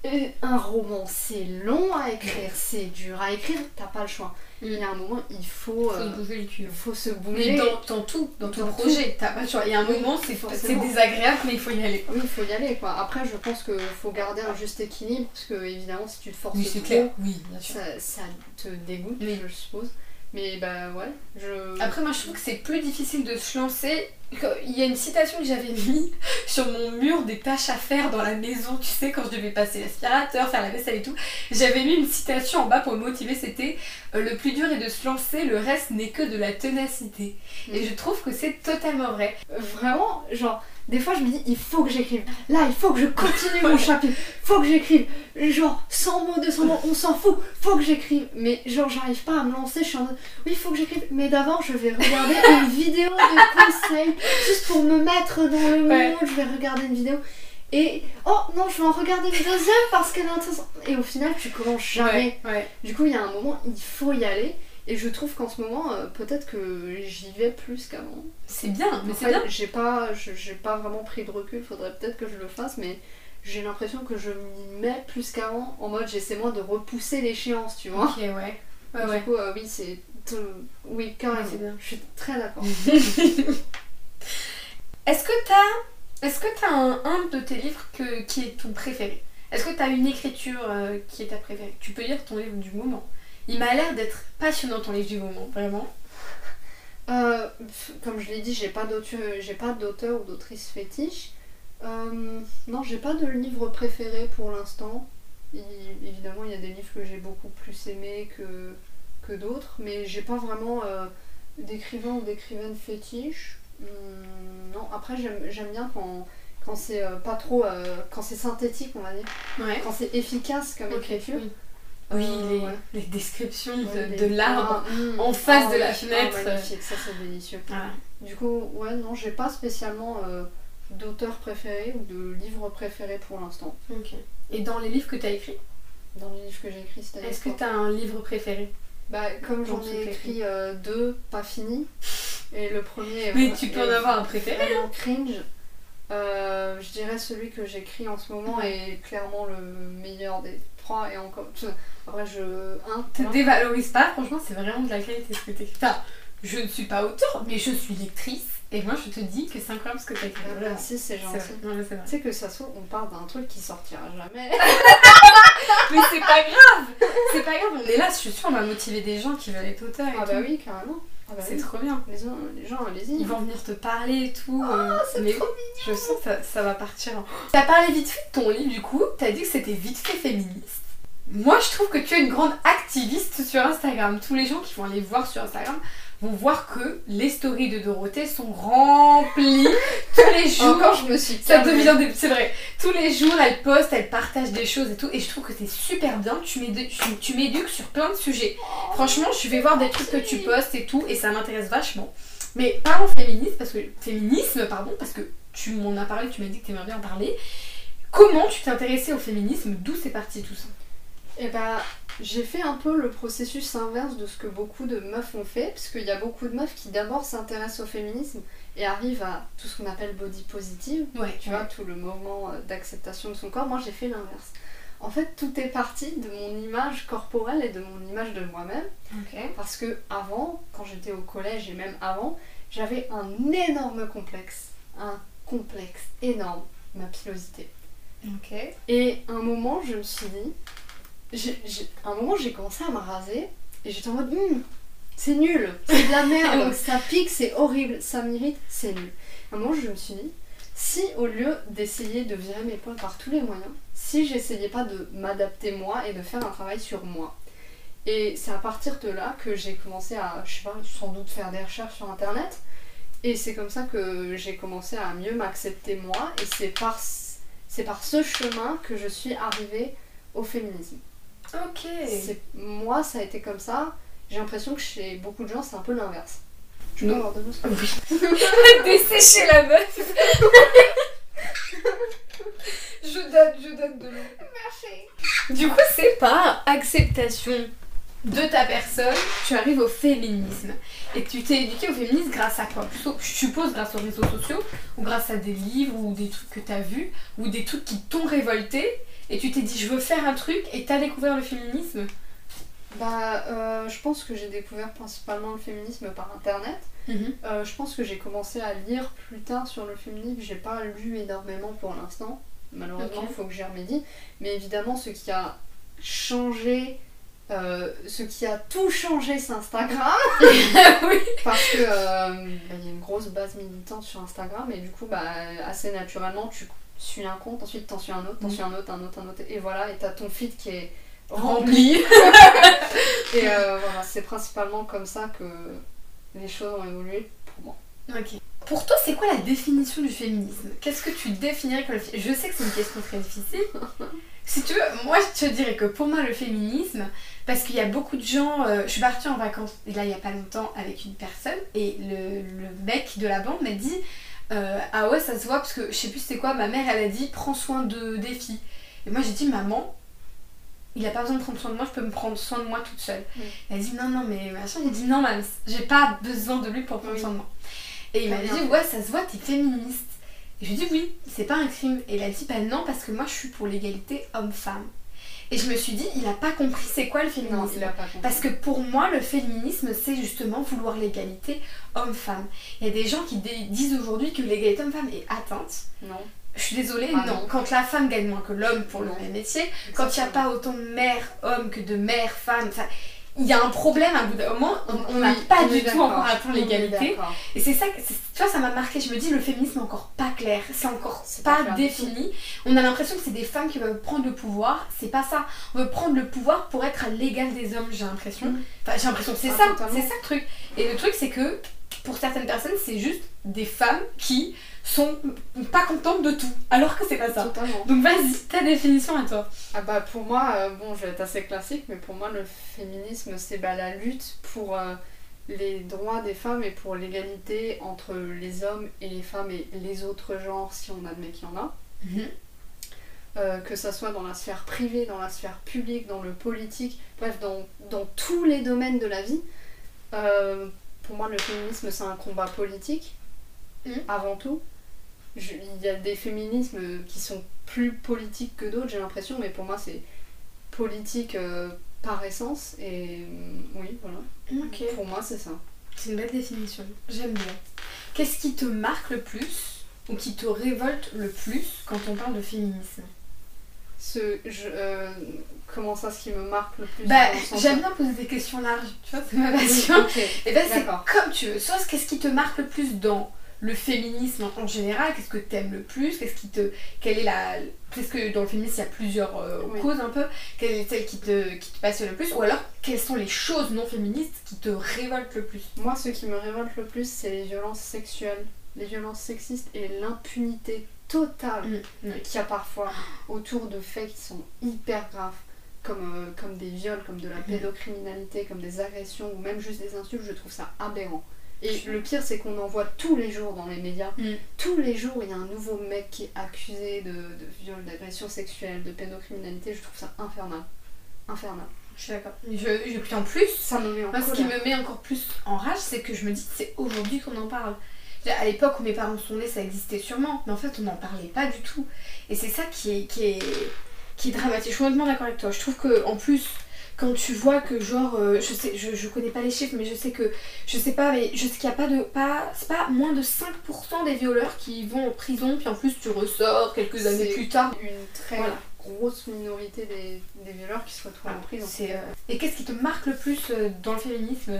Et un roman, c'est long à écrire, c'est dur à écrire, t'as pas le choix. Il y Mm. a un moment, il faut, Faut euh, se bouger le cul. il faut se Mais bouger. dans, dans tout, dans ton Dans projet, t'as pas le choix. Il y a un moment, c'est désagréable, mais il faut y aller. Oui, il faut y aller quoi. Après, je pense qu'il faut garder un juste équilibre parce que évidemment, si tu te forces Oui, c'est trop, clair. Oui, bien sûr. ça, ça te dégoûte, Oui. je suppose. Mais bah ouais, je. Après, moi, je trouve que c'est plus difficile de se lancer. Il y a une citation que j'avais mis sur mon mur des tâches à faire dans la maison, tu sais, quand je devais passer l'aspirateur, faire la vaisselle et tout. J'avais mis une citation en bas pour me motiver, c'était euh, Le plus dur est de se lancer, le reste n'est que de la ténacité. Et je trouve que c'est totalement vrai. Vraiment, genre, des fois je me dis, il faut que j'écrive. Là, il faut que je continue mon chapitre. Faut que j'écrive. Genre, 100 mots, 200 mots, on s'en fout. Faut que j'écrive. Mais genre, j'arrive pas à me lancer. Je suis en mode, oui, il faut que j'écrive. Mais d'abord, je vais regarder une vidéo de conseils. Juste pour me mettre dans le Ouais. mood, je vais regarder une vidéo. Et oh non, je vais en regarder une deuxième parce qu'elle est intéressante. Et au final, tu commences jamais. Ouais, ouais. Du coup, il y a un moment, il faut y aller. Et je trouve qu'en ce moment, euh, peut-être que j'y vais plus qu'avant. C'est bien, mais c'est bien. j'ai pas, j'ai pas vraiment pris de recul, faudrait peut-être que je le fasse, mais j'ai l'impression que je m'y mets plus qu'avant, en mode j'essaie moins de repousser l'échéance, tu vois. Ok, ouais. Ouais, du coup, euh, oui, c'est. Oui, carrément. Ouais, c'est bien. je suis très d'accord. Est-ce que t'as est-ce que t'as un, un de tes livres que, qui est ton préféré? Est-ce que t'as une écriture euh, qui est ta préférée? Tu peux lire ton livre du moment. Il m'a l'air d'être passionnant ton livre du moment, vraiment. Euh, comme je l'ai dit, j'ai pas d'auteur, j'ai pas d'auteur ou d'autrice fétiche. Euh, non, j'ai pas de livre préféré pour l'instant. Évidemment, il y a des livres que j'ai beaucoup plus aimés que, que d'autres, mais j'ai pas vraiment euh, d'écrivain ou d'écrivaine fétiche. Hum, non, après, j'aime bien quand, quand c'est euh, pas trop. euh, quand c'est synthétique, on va dire. Ouais. Quand c'est efficace comme écriture. Oui, Oui, Euh, les, descriptions de, Ouais, de les- l'arbre. Ah, hum, en face ah de la fenêtre. Ah, magnifique, ça c'est délicieux. Voilà. Du coup, ouais, non, j'ai pas spécialement euh, d'auteur préféré ou de livre préféré pour l'instant. Ok. Et dans les livres que t'as écrits, Dans les livres que j'ai écrits, c'est-à-dire est-ce que quoi? t'as un livre préféré? Bah, comme j'en ai écrit euh, deux, pas finis, et le premier Mais tu peux est en avoir un préféré. vraiment cringe. Euh, je dirais celui que j'écris en ce moment est clairement le meilleur des trois et encore. Après, je. Un, Te non. dévalorise pas, franchement, c'est vraiment de la qualité ce que t'écris. Enfin, je ne suis pas auteur, mais je suis lectrice. Et moi, je te dis que c'est incroyable ce que t'as écrit. Ah, Vraiment. Merci, c'est gentil. mais. Tu sais que ça se on parle d'un truc qui sortira jamais. Mais c'est pas grave C'est pas grave, on est là, je suis sûre, on va motiver des gens qui veulent être auteurs et ah tout. bah oui, carrément. Ah bah C'est oui. trop bien. Les, gens- les gens, allez-y. Ils vont venir te parler et tout. euh, c'est mais trop oui, je sens que ça, ça va partir. T'as parlé vite fait de ton livre, du coup, t'as dit que c'était vite fait féministe. Moi, je trouve que tu es une grande activiste sur Instagram. Tous les gens qui vont aller voir sur Instagram vont voir que les stories de Dorothée sont remplies tous les jours. Encore, je me suis Ça devient des... C'est vrai. Tous les jours, elle poste, elle partage des choses et tout. Et je trouve que c'est super bien. Tu m'édu- tu- tu m'éduques sur plein de sujets. Franchement, je vais voir des trucs que tu postes et tout. Et ça m'intéresse vachement. Mais parlons féministe, parce que... Féminisme, pardon, parce que tu m'en as parlé, tu m'as dit que tu aimais bien en parler. Comment tu t'es intéressée au féminisme? D'où c'est parti tout ça? Et bah, j'ai fait un peu le processus inverse de ce que beaucoup de meufs ont fait, parce qu'il y a beaucoup de meufs qui d'abord s'intéressent au féminisme et arrivent à tout ce qu'on appelle body positive, Ouais, tu vois, tout le mouvement euh, d'acceptation de son corps. Moi, j'ai fait l'inverse. En fait, tout est parti de mon image corporelle et de mon image de moi-même. Parce que avant, quand j'étais au collège et même avant, j'avais un énorme complexe. Un complexe énorme, ma pilosité. Ok. Et un moment, je me suis dit, à un moment, j'ai commencé à me raser et j'étais en mode, Hum, c'est nul, c'est de la merde, ça pique, c'est horrible, ça m'irrite, c'est nul. À un moment, je me suis dit, si au lieu d'essayer de virer mes poils par tous les moyens, si j'essayais pas de m'adapter moi et de faire un travail sur moi. Et c'est à partir de là que j'ai commencé à, je sais pas, sans doute faire des recherches sur internet. Et c'est comme ça que j'ai commencé à mieux m'accepter moi. Et c'est par, c'est par ce chemin que je suis arrivée au féminisme. Ok. Moi, ça a été comme ça. J'ai l'impression que chez beaucoup de gens, c'est un peu l'inverse. Je peux avoir de l'eau, Oui. Dessécher la meuf. je donne, je donne de l'eau. Merci. Du coup, c'est par acceptation de ta personne, tu arrives au féminisme. Et tu t'es éduqué au féminisme grâce à quoi? Plutôt, Je suppose grâce aux réseaux sociaux, ou grâce à des livres, ou des trucs que tu as vus, ou des trucs qui t'ont révolté. Et tu t'es dit je veux faire un truc et t'as découvert le féminisme? Bah, euh, je pense que j'ai découvert principalement le féminisme par internet. Mhm. Euh, je pense que j'ai commencé à lire plus tard sur le féminisme. J'ai pas lu énormément pour l'instant. Malheureusement, il faut que j'y remédie. Mais évidemment, ce qui a changé, euh, ce qui a tout changé, c'est Instagram. oui. Parce que euh, bah, y a une grosse base militante sur Instagram et du coup, bah, assez naturellement, tu suis un compte, ensuite t'en suis un autre, t'en Mhm. suis un autre, un autre, un autre. Et voilà, et t'as ton feed qui est Rempli. rempli. Et euh, voilà, c'est principalement comme ça que les choses ont évolué pour moi. Ok. Pour toi, c'est quoi la définition du féminisme? Qu'est-ce que tu définirais comme le féminisme Je sais que c'est une question très difficile. Si tu veux, moi je te dirais que pour moi le féminisme, parce qu'il y a beaucoup de gens, euh, je suis partie en vacances là il y a pas longtemps avec une personne et le, le mec de la bande m'a dit euh, ah ouais ça se voit parce que je sais plus c'était quoi, ma mère elle a dit prends soin de des filles. Et moi j'ai dit maman, il a pas besoin de prendre soin de moi, je peux me prendre soin de moi toute seule. Mm. Elle a dit non non mais machin, j'ai dit non maman, j'ai pas besoin de lui pour prendre Oui. soin de moi. Et il m'a dit ouais ça se voit t'es féministe. Et je lui ai dit oui, c'est pas un crime. Et il a dit bah non parce que moi je suis pour l'égalité homme-femme. Et je me suis dit il a pas compris c'est quoi le féminisme. Parce que pour moi, le féminisme, c'est justement vouloir l'égalité homme-femme. Il y a des gens qui disent aujourd'hui que l'égalité homme-femme est atteinte. Non. Je suis désolée, Ah non. non. Quand la femme gagne moins que l'homme pour le même métier, quand il n'y a pas autant de mères hommes que de mères femmes, il y a un problème à bout d'un moment. On on n'a Oui, pas du tout encore atteint l'égalité. Et c'est ça, tu vois, ça m'a marqué. Je me dis, le féminisme est encore pas clair, c'est encore pas, défini. On a l'impression que c'est des femmes qui veulent prendre le pouvoir. C'est pas ça. On veut prendre le pouvoir pour être à l'égal des hommes, j'ai l'impression. Mhm. Enfin, j'ai l'impression que c'est Ah, ça, c'est ça le truc. Et le truc, c'est que pour certaines personnes, c'est juste des femmes qui sont pas contentes de tout, alors que c'est pas ça. Totalement. Donc vas-y, ta définition à toi. Ah bah pour moi, euh, bon je vais être assez classique, mais pour moi le féminisme c'est bah, la lutte pour euh, les droits des femmes et pour l'égalité entre les hommes et les femmes et les autres genres si on admet qu'il y en a. Euh, que ça soit dans la sphère privée, dans la sphère publique, dans le politique, bref, dans, dans tous les domaines de la vie. Euh, pour moi, le féminisme, c'est un combat politique, Mhm. avant tout. Je- Il y a des féminismes qui sont plus politiques que d'autres, j'ai l'impression, mais pour moi, c'est politique euh, par essence, et euh, oui, voilà. Ok. Pour moi, c'est ça. C'est une belle définition. J'aime bien. Qu'est-ce qui te marque le plus ou qui te révolte le plus quand on parle de féminisme? Ce, je, euh, comment ça, ce qui me marque le plus Bah, j'aime bien poser des questions larges, tu vois, c'est ma Oui, passion. Et ben c'est comme tu veux. Soit qu'est-ce qui te marque le plus dans le féminisme en général, qu'est-ce que t'aimes le plus, qu'est-ce qui te, quelle est la, parce que dans le féminisme il y a plusieurs euh, Oui. causes un peu, quelle est celle qui te, qui te passionne le plus, ou alors quelles sont les choses non féministes qui te révoltent le plus? Moi, ce qui me révolte le plus, c'est les violences sexuelles, les violences sexistes et l'impunité totale Mm. qu'il y a parfois autour de faits qui sont hyper graves, comme, euh, comme des viols, comme de la pédocriminalité, comme des agressions ou même juste des insultes. Je trouve ça aberrant. Et le pire, c'est qu'on en voit tous les jours dans les médias. Mm. Tous les jours, il y a un nouveau mec qui est accusé de, de viol, d'agression sexuelle, de pédocriminalité. Je trouve ça infernal. Infernal. Je suis d'accord. Je, je, puis en plus, Ça me met en Moi, ce qui me met encore plus en rage, c'est que je me dis que c'est aujourd'hui qu'on en parle. À l'époque où mes parents sont nés, ça existait sûrement, mais en fait, on n'en parlait pas du tout. Et c'est ça qui est, qui, est, qui est dramatique. Je suis complètement d'accord avec toi. Je trouve que en plus, quand tu vois que, genre, euh, je sais, je, je connais pas les chiffres, mais je sais que, je sais pas, mais je sais qu'il n'y a pas de, pas, c'est pas moins de 5% des violeurs qui vont en prison, puis en plus, tu ressors quelques années plus tard. Une très Voilà. grosse minorité des, des violeurs qui se retrouvent en prison. Euh, Et qu'est-ce qui te marque le plus euh, dans le féminisme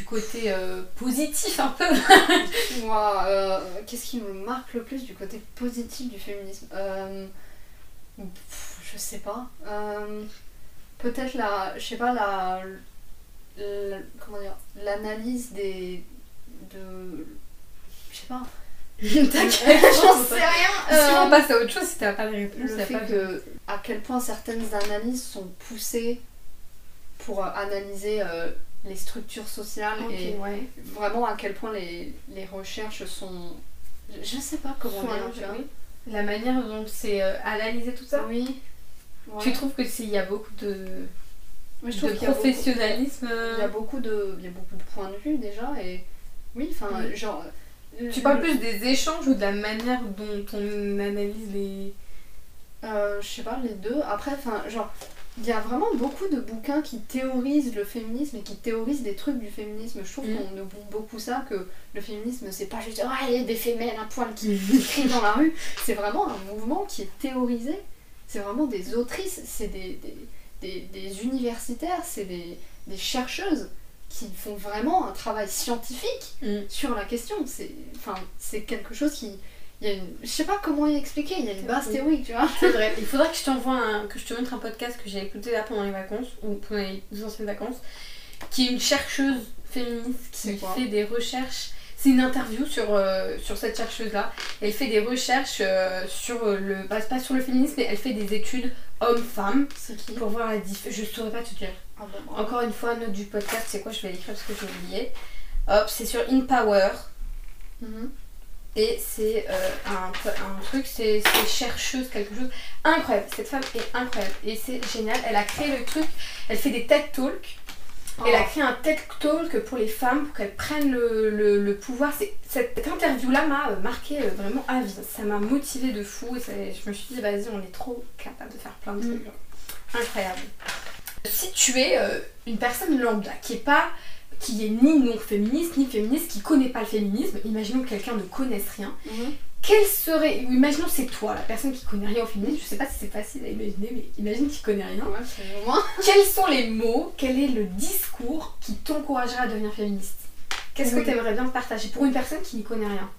du côté euh, positif un peu Moi, euh, qu'est-ce qui me marque le plus du côté positif du féminisme Euh, pff, Je sais pas. Peut-être la. Je sais pas, la. la- comment dire L'analyse des. de. Je sais pas. T'inquiète, J'en sais rien. Si on passe à autre chose, si t'as pas de réponse, le fait pas que à quel point certaines analyses sont poussées pour analyser les structures sociales et ouais. vraiment à quel point les, les recherches sont je- je sais pas comment dire oui. La manière dont c'est euh, analysé tout ça. oui Ouais. Tu trouves que s'il y a beaucoup de, je de qu'il professionnalisme il y a beaucoup de il y a beaucoup de points de vue déjà et oui enfin Oui. genre Tu parles plus des échanges ou de la manière dont on analyse les. Euh, je sais pas, les deux. Après, enfin, genre, il y a vraiment beaucoup de bouquins qui théorisent le féminisme et qui théorisent des trucs du féminisme. Je trouve Mm. qu'on oublie beaucoup ça, que le féminisme, c'est pas juste ah, il y a des fémènes à poil qui, qui crient dans la rue. C'est vraiment un mouvement qui est théorisé. C'est vraiment des autrices, c'est des, des, des- des universitaires, c'est des, des chercheuses qui font vraiment un travail scientifique Mm. sur la question. C'est enfin, c'est quelque chose qui. Il y a une, je sais pas comment y expliquer, il y a une base théorique, tu vois. C'est vrai. Il faudrait que je t'envoie un, que je te montre un podcast que j'ai écouté là pendant les vacances ou pendant les anciennes vacances, qui est une chercheuse féministe qui fait des recherches. C'est une interview sur, euh, sur cette chercheuse-là. Elle fait des recherches euh, sur euh, le. bah, pas sur le féminisme, mais elle fait des études C'est qui pour voir la différence. Je saurais pas te dire. Ah bon. Encore une fois, note du podcast, c'est quoi Je vais l'écrire parce que j'ai oublié. Hop, c'est sur In Power. Mhm. Et c'est euh, un, un truc, c'est chercheuse, quelque chose. Incroyable, cette femme est incroyable. Et c'est génial, elle a créé le truc, elle fait des TED Talks. Elle a Oh. créé un TED Talk pour les femmes, pour qu'elles prennent le, le- le pouvoir. Cette interview-là m'a euh, marqué euh, vraiment à vie. Ça m'a motivée de fou et ça- je me suis dit, vas-y, on est trop capable de faire plein de Mm. trucs. Incroyable. Si tu es euh, une personne lambda qui est pas qui est ni non féministe ni féministe qui connaît pas le féminisme, imaginons que quelqu'un ne connaisse rien, Mhm. quel serait, imaginons c'est toi, la personne qui connaît rien au féminisme, je sais pas si c'est facile à imaginer, mais imagine qu'il connaît rien. Ouais. Quels sont les mots, quel est le discours qui t'encouragerait à devenir féministe? Qu'est-ce Oui. que tu aimerais bien partager pour une personne qui n'y connaît rien?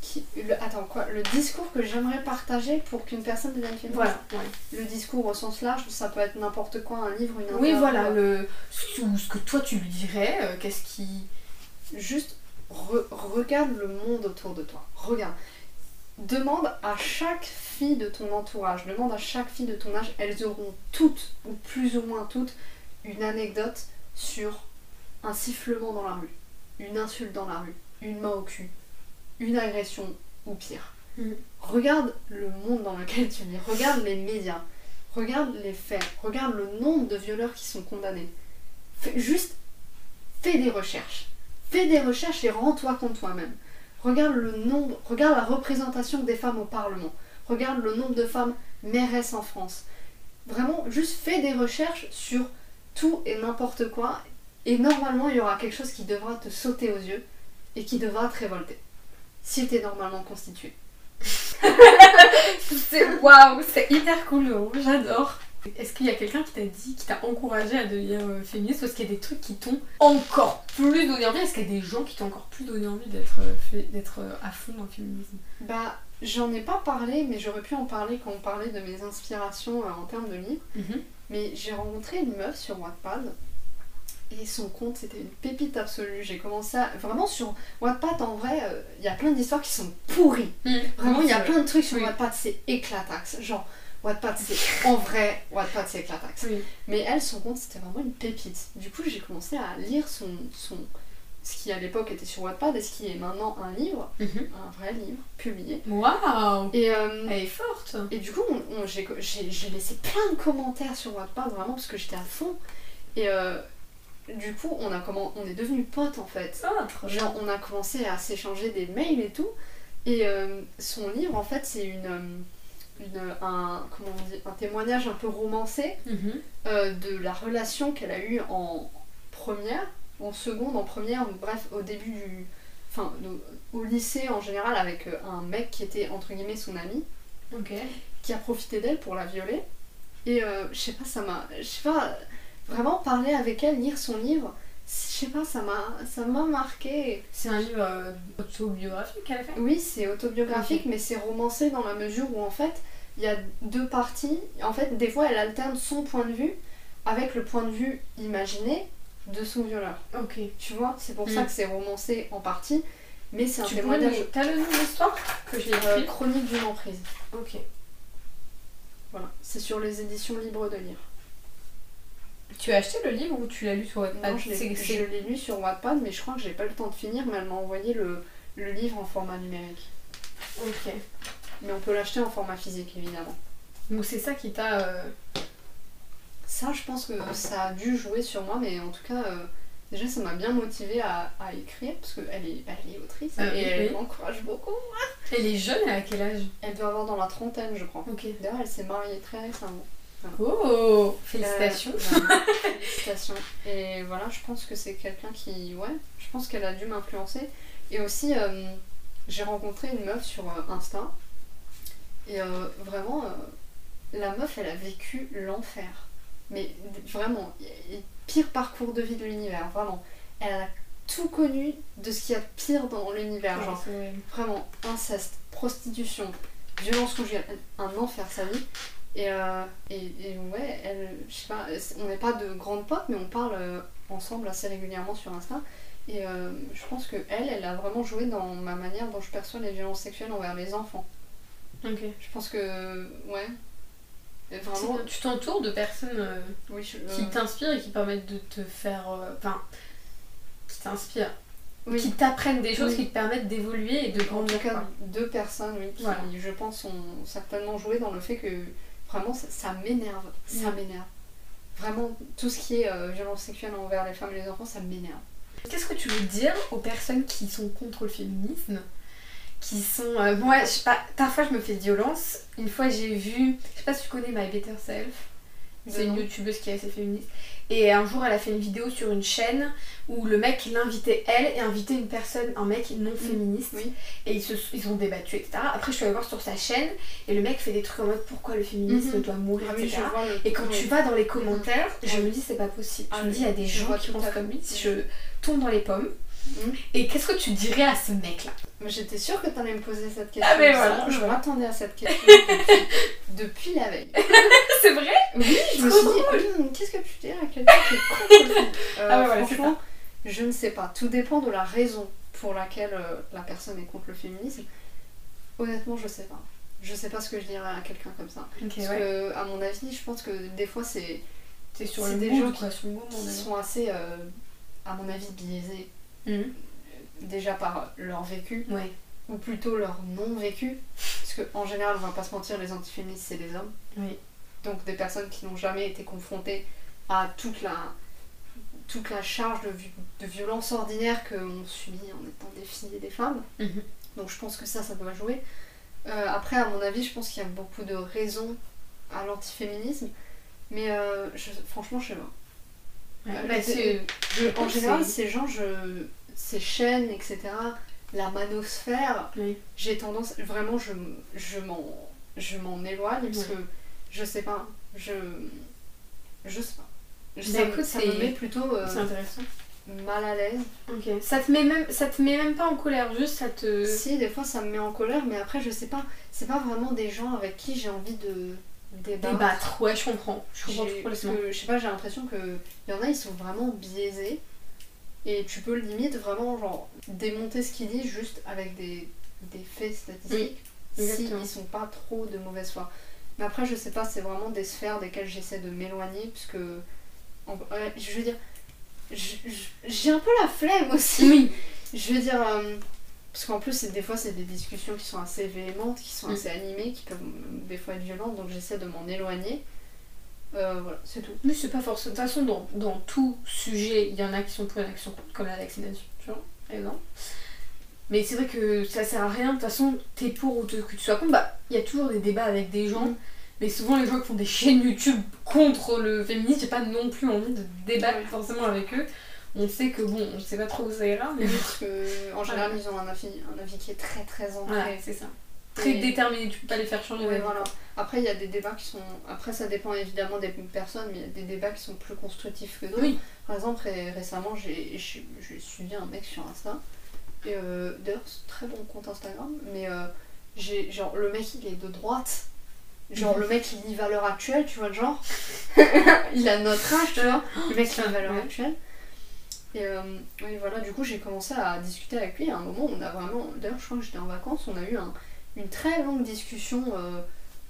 Qui- le- attends, quoi Le discours que j'aimerais partager pour qu'une personne devienne féministe Voilà, ouais. Le discours au sens large, ça peut être n'importe quoi, un livre, une Oui, voilà, euh, le, ce, que toi tu lui dirais, euh, qu'est-ce qui. Juste re- regarde le monde autour de toi. Regarde. Demande à chaque fille de ton entourage, demande à chaque fille de ton âge, elles auront toutes, ou plus ou moins toutes, une anecdote sur un sifflement dans la rue, une insulte dans la rue, une main au cul, une agression ou pire. Mm. Regarde le monde dans lequel tu vis, regarde les médias, regarde les faits, regarde le nombre de violeurs qui sont condamnés. Fais- juste fais des recherches. Fais des recherches et rends-toi compte toi-même. Regarde le nombre, regarde la représentation des femmes au Parlement. Regarde le nombre de femmes mairesses en France. Vraiment, juste fais des recherches sur tout et n'importe quoi. Et normalement, il y aura quelque chose qui devra te sauter aux yeux et qui devra te révolter. Si tu es normalement constitué. C'est waouh, c'est hyper cool, j'adore. Est-ce qu'il y a quelqu'un qui t'a dit, qui t'a encouragé à devenir euh, féministe est-ce qu'il y a des trucs qui t'ont encore plus donné envie? Est-ce qu'il y a des gens qui t'ont encore plus donné envie d'être euh, d'être euh, à fond dans le féminisme? Bah, j'en ai pas parlé, mais j'aurais pu en parler quand on parlait de mes inspirations en termes de livres. Mais j'ai rencontré une meuf sur Wattpad et son compte c'était une pépite absolue. J'ai commencé à... Vraiment sur Wattpad en vrai, euh, il y a plein d'histoires qui sont pourries. Vraiment, Oui, il y a plein de trucs sur Oui. Wattpad, c'est éclataxe. Genre, Wattpad c'est en vrai, Wattpad c'est éclataxe. Oui. Mais elle, son compte c'était vraiment une pépite. Du coup, j'ai commencé à lire son, son... ce qui à l'époque était sur Wattpad et ce qui est maintenant un livre, Mhm. un vrai livre publié. Waouh Et, euh, Elle est forte et du coup, j'ai laissé plein de commentaires sur Wattpad, vraiment, parce que j'étais à fond. Et euh, du coup, on, a comment, on est devenus potes, en fait. Ah, trop bien. Genre, on a commencé à s'échanger des mails et tout. Et euh, son livre, en fait, c'est une, euh, une, un, comment on dit, un témoignage un peu romancé Mhm. euh, de la relation qu'elle a eue en première, en seconde, en première, bref, au début du... Enfin, au- lycée en général, avec un mec qui était, entre guillemets, son ami qui a profité d'elle pour la violer. Et euh, je sais pas, ça m'a. Je sais pas, vraiment parler avec elle, lire son livre, je sais pas, ça m'a ça m'a marqué. C'est un livre euh, autobiographique qu'elle a fait? Oui, c'est autobiographique, mais c'est romancé dans la mesure où en fait, il y a deux parties. En fait, des fois, elle alterne son point de vue avec le point de vue imaginé de son violeur. Ok. Tu vois, c'est pour Mm. ça que c'est romancé en partie, mais c'est un Tu témoignage. T'as le nom de l'histoire Que je l'ai euh, écrit? Chronique d'une emprise. Ok. Voilà, c'est sur les éditions libres de lire. Tu as acheté le livre ou tu l'as lu sur Wattpad Non, je l'ai lu sur Wattpad, mais je crois que j'ai pas le temps de finir, mais elle m'a envoyé le, le livre en format numérique. Ok. Mais on peut l'acheter en format physique, évidemment. Donc c'est ça qui t'a... euh, Ça, je pense que ça a dû jouer sur moi, mais en tout cas, euh, déjà ça m'a bien motivée à, à écrire parce qu'elle est, elle est autrice Ah et oui, elle oui. m'encourage beaucoup. Elle est jeune, a quel âge? Elle doit avoir dans la trentaine, je crois. Ok. D'ailleurs, elle s'est mariée très récemment. Oh Félicitations. Euh, voilà. Félicitations. Et voilà, je pense que c'est quelqu'un qui. Ouais, je pense qu'elle a dû m'influencer. Et aussi, euh, j'ai rencontré une meuf sur euh, Insta. Et euh, vraiment, la meuf, elle a vécu l'enfer. Mais vraiment, pire parcours de vie de l'univers, vraiment. Elle a tout connu de ce qu'il y a de pire dans l'univers. Genre, vraiment inceste, prostitution, violence conjugale, un enfer sa vie. Et, euh, et, et ouais, elle, je sais pas, on n'est pas de grandes potes, mais on parle euh, ensemble assez régulièrement sur Insta. Et euh, je pense que elle, elle a vraiment joué dans ma manière dont je perçois les violences sexuelles envers les enfants. Ok. Je pense que, ouais, Et vraiment, Tu t'entoures de personnes euh, oui, je- qui euh, t'inspirent et qui permettent de te faire. euh, Enfin, qui t'inspirent. oui. Qui t'apprennent des choses Oui. qui te permettent d'évoluer et de En tout grandir. cas, quoi. deux personnes, oui, qui, Voilà. je pense, ont certainement joué dans le fait que vraiment ça, ça m'énerve. Ça Mm. m'énerve. Vraiment, tout ce qui est euh, violence sexuelle envers les femmes et les enfants, ça m'énerve. Qu'est-ce que tu veux dire aux personnes qui sont contre le féminisme Qui sont. euh, moi, je sais pas, parfois je me fais violence. Une fois j'ai vu. Je sais pas si tu connais My Better Self. C'est une youtubeuse qui est assez féministe. Et un jour, elle a fait une vidéo sur une chaîne où le mec l'invitait elle et invitait une personne, un mec non féministe. oui. Et ils, se, ils ont débattu, etc. Après, je suis allée voir sur sa chaîne et le mec fait des trucs en mode pourquoi le féminisme Mhm. doit mourir, Ah oui, etc. Et quand oui. tu vas dans les commentaires, je me dis c'est pas possible. Ah je me oui, dis il y a des gens qui pensent comme lui. Je tombe dans les pommes. Mhm. Et qu'est-ce que tu dirais à ce mec-là J'étais sûre que t'allais me poser cette question. Ah, mais voilà, je m'attendais à cette question depuis, depuis la veille. c'est vrai Oui, je me suis dit, hum, qu'est-ce que tu dirais à quelqu'un qui est contre Euh, Ah ouais, Franchement, je ne sais pas. Tout dépend de la raison pour laquelle euh, la personne est contre le féminisme. Honnêtement, je sais pas. Je sais pas ce que je dirais à quelqu'un comme ça. Parce que, à mon avis, je pense que des fois, c'est C'est sur le des gens quoi, sur le moment. qui sont assez, euh, à mon avis, biaisés. Mhm. Déjà par leur vécu, Ouais. ou plutôt leur non-vécu. Parce qu'en général, on va pas se mentir, les antiféministes, c'est des hommes. Oui. Donc des personnes qui n'ont jamais été confrontées à toute la, toute la charge de, vi- de violence ordinaire qu'on subit en étant des filles et des femmes. Mhm. Donc je pense que ça, ça doit jouer. Euh, après, à mon avis, je pense qu'il y a beaucoup de raisons à l'antiféminisme. Mais euh, je- franchement, je sais pas. Ouais, Euh, bah, Je- en général, ces gens, je, ces chaînes, etc., la manosphère, Oui. j'ai tendance, vraiment, je, je m'en je m'en éloigne parce que je sais pas, je, je sais pas. Bah, ça, me- écoute, ça me met plutôt euh, intéressant. mal à l'aise. Ok. Ça te met même, ça te met même pas en colère, juste ça te. Si, des fois, ça me met en colère, mais après, je sais pas, c'est pas vraiment des gens avec qui j'ai envie de débattre. Débattre, ouais, je comprends. Je comprends complètement. que je sais pas, j'ai l'impression que y en a, ils sont vraiment biaisés et tu peux limite vraiment genre démonter ce qu'ils disent juste avec des, des faits statistiques si exactement. ils sont pas trop de mauvaise foi. Mais après, je sais pas, c'est vraiment des sphères desquelles j'essaie de m'éloigner puisque en- ouais, je veux dire, j'ai un peu la flemme aussi. Oui. Je veux dire, euh, parce qu'en plus, des fois, c'est des discussions qui sont assez véhémentes, qui sont Mm. assez animées, qui peuvent des fois être violentes, donc j'essaie de m'en éloigner. Euh, voilà, c'est tout. Mais c'est pas forcément. De toute façon, dans, dans tout sujet, il y en a qui sont pour, il y en a qui sont contre, comme la vaccination, tu vois, par exemple. Mais c'est vrai que ça sert à rien. De toute façon, t'es pour ou que tu sois contre, bah, il y a toujours des débats avec des gens. Mm. Mais souvent, les gens qui font des chaînes YouTube contre le féminisme, j'ai pas non plus envie de débattre Ouais. forcément avec eux. On sait que bon, on sait pas trop où ça ira, mais Parce que, en général, ils ont un avis, un avis qui est très très ancré. voilà, c'est ça. Très Et- déterminé, tu peux pas les faire changer Ouais, voilà. Après, il y a des débats qui sont. Après, ça dépend évidemment des personnes, mais il y a des débats qui sont plus constructifs que d'autres. Oui. Par exemple, ré- récemment, j'ai suivi un mec sur Insta. Et euh, d'ailleurs, c'est très bon compte Instagram. Mais euh, j'ai genre, le mec, il est de droite. Genre, le mec, il lit valeur actuelle, tu vois genre? il a notre âge, tu vois? Le mec, il lit valeur Ouais. actuelle. Et euh, oui, voilà, du coup, j'ai commencé à discuter avec lui. À un moment, on a vraiment. D'ailleurs, je crois que j'étais en vacances, on a eu un- une très longue discussion. euh,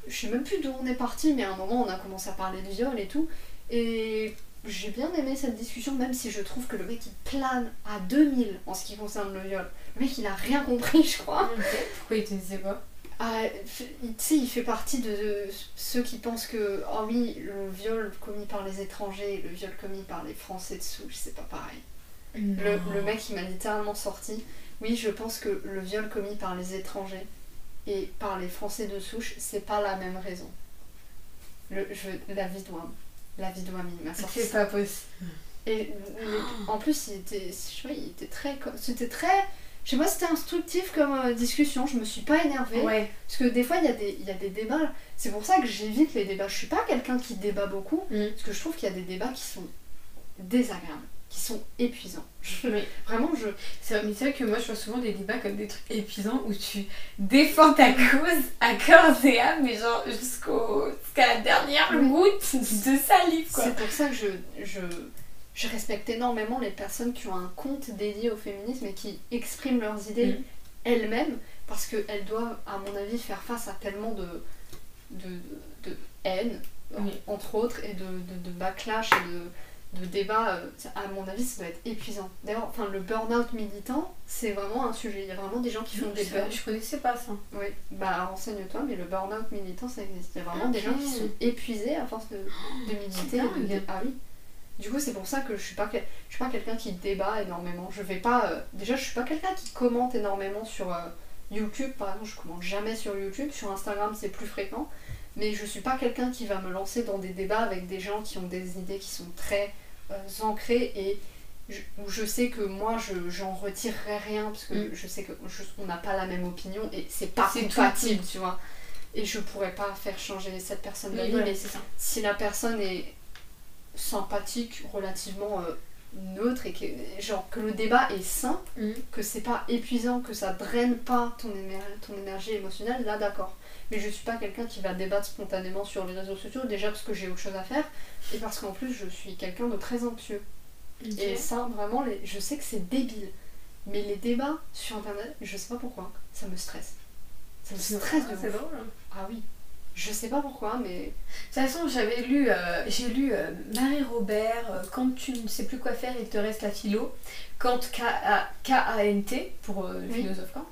je sais même plus d'où on est parti, mais à un moment, on a commencé à parler de viol et tout. Et j'ai bien aimé cette discussion, même si je trouve que le mec il plane à 2000 en ce qui concerne le viol. Le mec il a rien compris, je crois. Pourquoi il te disait pas Ah, tu sais, il fait partie de, de ceux qui pensent que, oh oui, le viol commis par les étrangers et le viol commis par les Français dessous, c'est pas pareil. Le, le mec, il m'a littéralement sorti. Oui, je pense que le viol commis par les étrangers et par les Français de souche, c'est pas la même raison. Le, je, la vie doit. La vie doit, il m'a sorti. C'est pas possible. Et le- en plus, il était, je sais pas, il était très, c'était très, je sais pas, c'était instructif comme euh, discussion. Je me suis pas énervée Ouais. parce que des fois, il y a des, il y a des débats. C'est pour ça que j'évite les débats. Je suis pas quelqu'un qui débat beaucoup Mm. parce que je trouve qu'il y a des débats qui sont désagréables, qui sont épuisants. Mais vraiment, je, c'est vrai, mais c'est vrai que moi je vois souvent des débats comme des trucs épuisants où tu défends ta cause à corps et âme, mais genre jusqu'au jusqu'à la dernière goutte de salive quoi. c'est pour ça que je, je, je respecte énormément les personnes qui ont un compte dédié au féminisme et qui expriment leurs idées Mm. elles-mêmes parce qu'elles doivent, à mon avis, faire face à tellement de, de, de haine, Oui. entre autres, et de, de, de backlash et de, de débats. euh, À mon avis, ça doit être épuisant. D'ailleurs, enfin, le burn-out militant, c'est vraiment un sujet. Il y a vraiment des gens qui font des burn je connaissais pas ça. Oui, bah renseigne-toi, mais le burn-out militant, ça existe. Il y a vraiment des gens qui sont épuisés à force de, de militer. de- ah oui. Du coup, c'est pour ça que je suis pas, je suis pas quelqu'un qui débat énormément. Je vais pas. euh, déjà, je suis pas quelqu'un qui commente énormément sur euh, YouTube, par exemple. Je commente jamais sur YouTube. Sur Instagram, c'est plus fréquent. Mais je suis pas quelqu'un qui va me lancer dans des débats avec des gens qui ont des idées qui sont très euh, ancrées et je- où je sais que moi, je, j'en retirerai rien parce que Mm. je sais que je- on n'a pas la même opinion et c'est pas compatible, tu vois. Et je pourrais pas faire changer cette personne Oui, d'avis, voilà, mais ça. si la personne est sympathique, relativement euh, neutre et que, genre, que le débat est sain, Mm. que c'est pas épuisant, que ça draine pas ton, ton énergie émotionnelle, là d'accord. Mais je suis pas quelqu'un qui va débattre spontanément sur les réseaux sociaux, déjà parce que j'ai autre chose à faire, et parce qu'en plus je suis quelqu'un de très anxieux. Et ça, vraiment, les- je sais que c'est débile, mais les débats sur internet, je sais pas pourquoi, ça me stresse. Ça me stresse de C'est drôle. Ah oui, je sais pas pourquoi, mais De toute façon, j'avais lu, euh, j'ai lu euh, Marie Robert, euh, quand tu ne sais plus quoi faire, il te reste la philo, Kant, K-A- K-A-N-T, pour le Oui. philosophe Kant.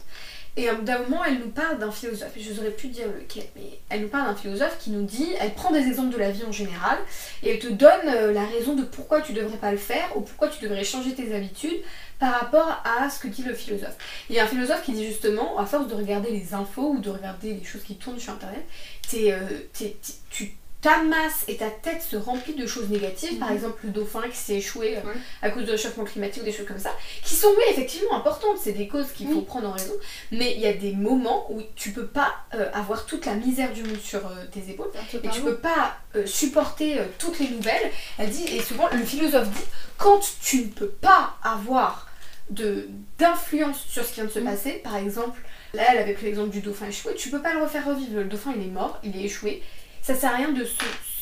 Et d'un moment, elle nous parle d'un philosophe, et je n'aurais pu dire lequel, mais elle nous parle d'un philosophe qui nous dit, elle prend des exemples de la vie en général, et elle te donne euh, la raison de pourquoi tu devrais pas le faire, ou pourquoi tu devrais changer tes habitudes par rapport à ce que dit le philosophe. Il y a un philosophe qui dit justement, à force de regarder les infos ou de regarder les choses qui tournent sur internet, t'es, euh, tu t'amasses et ta tête se remplit de choses négatives, par Mhm. exemple le dauphin qui s'est échoué euh, Ouais. à cause du réchauffement climatique ou des choses comme ça, qui sont oui effectivement importantes, c'est des causes qu'il faut prendre en raison, mais il y a des moments où tu peux pas euh, avoir toute la misère du monde sur euh, tes épaules et tu peux pas euh, supporter toutes les nouvelles. Elle dit, et souvent le philosophe dit, quand tu ne peux pas avoir de d'influence sur ce qui vient de se Mm. passer, par exemple, là elle avait pris l'exemple du dauphin échoué, tu peux pas le refaire revivre, le dauphin il est mort, il est échoué, ça sert à rien de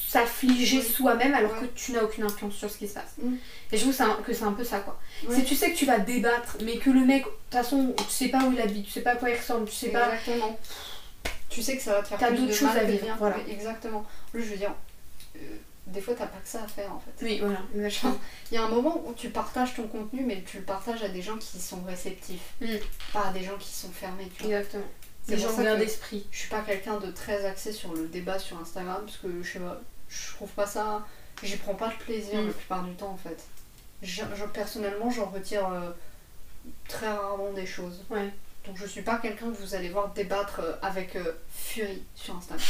s'affliger Oui. soi-même alors que tu n'as aucune influence sur ce qui se passe. Mm. Et je trouve que c'est un- peu ça quoi. Ouais. Si tu sais que tu vas débattre, mais que le mec, de toute façon, tu sais pas où il habite, tu sais pas à quoi il ressemble, tu sais pas. Exactement. Tu sais que ça va te faire T'as d'autres choses à vivre, voilà. Oui, exactement. En plus, je veux dire, euh, des fois, t'as pas que ça à faire en fait. Oui, voilà. Il y a un moment où tu partages ton contenu, mais tu le partages à des gens qui sont réceptifs, Mm. pas à des gens qui sont fermés. Tu vois. Exactement. C'est pour ça d'esprit. Je suis pas quelqu'un de très axé sur le débat sur Instagram parce que je sais pas, je trouve pas ça. J'y prends pas de plaisir Mm. la plupart du temps en fait. Je, je- personnellement, j'en retire euh, très rarement des choses. Ouais. Donc je suis pas quelqu'un que vous allez voir débattre euh, avec euh, furie sur Instagram.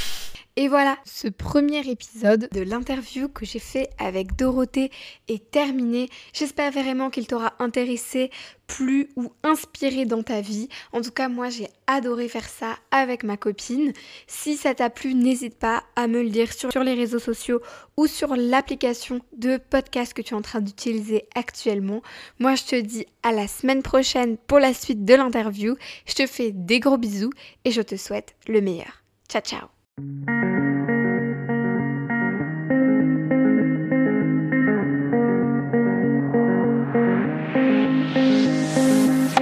Et voilà, ce premier épisode de l'interview que j'ai fait avec Dorothée est terminé. J'espère vraiment qu'il t'aura intéressé, plu ou inspiré dans ta vie. En tout cas, moi j'ai adoré faire ça avec ma copine. Si ça t'a plu, n'hésite pas à me le dire sur les réseaux sociaux ou sur l'application de podcast que tu es en train d'utiliser actuellement. Moi je te dis à la semaine prochaine pour la suite de l'interview. Je te fais des gros bisous et je te souhaite le meilleur. Tchau, tchau.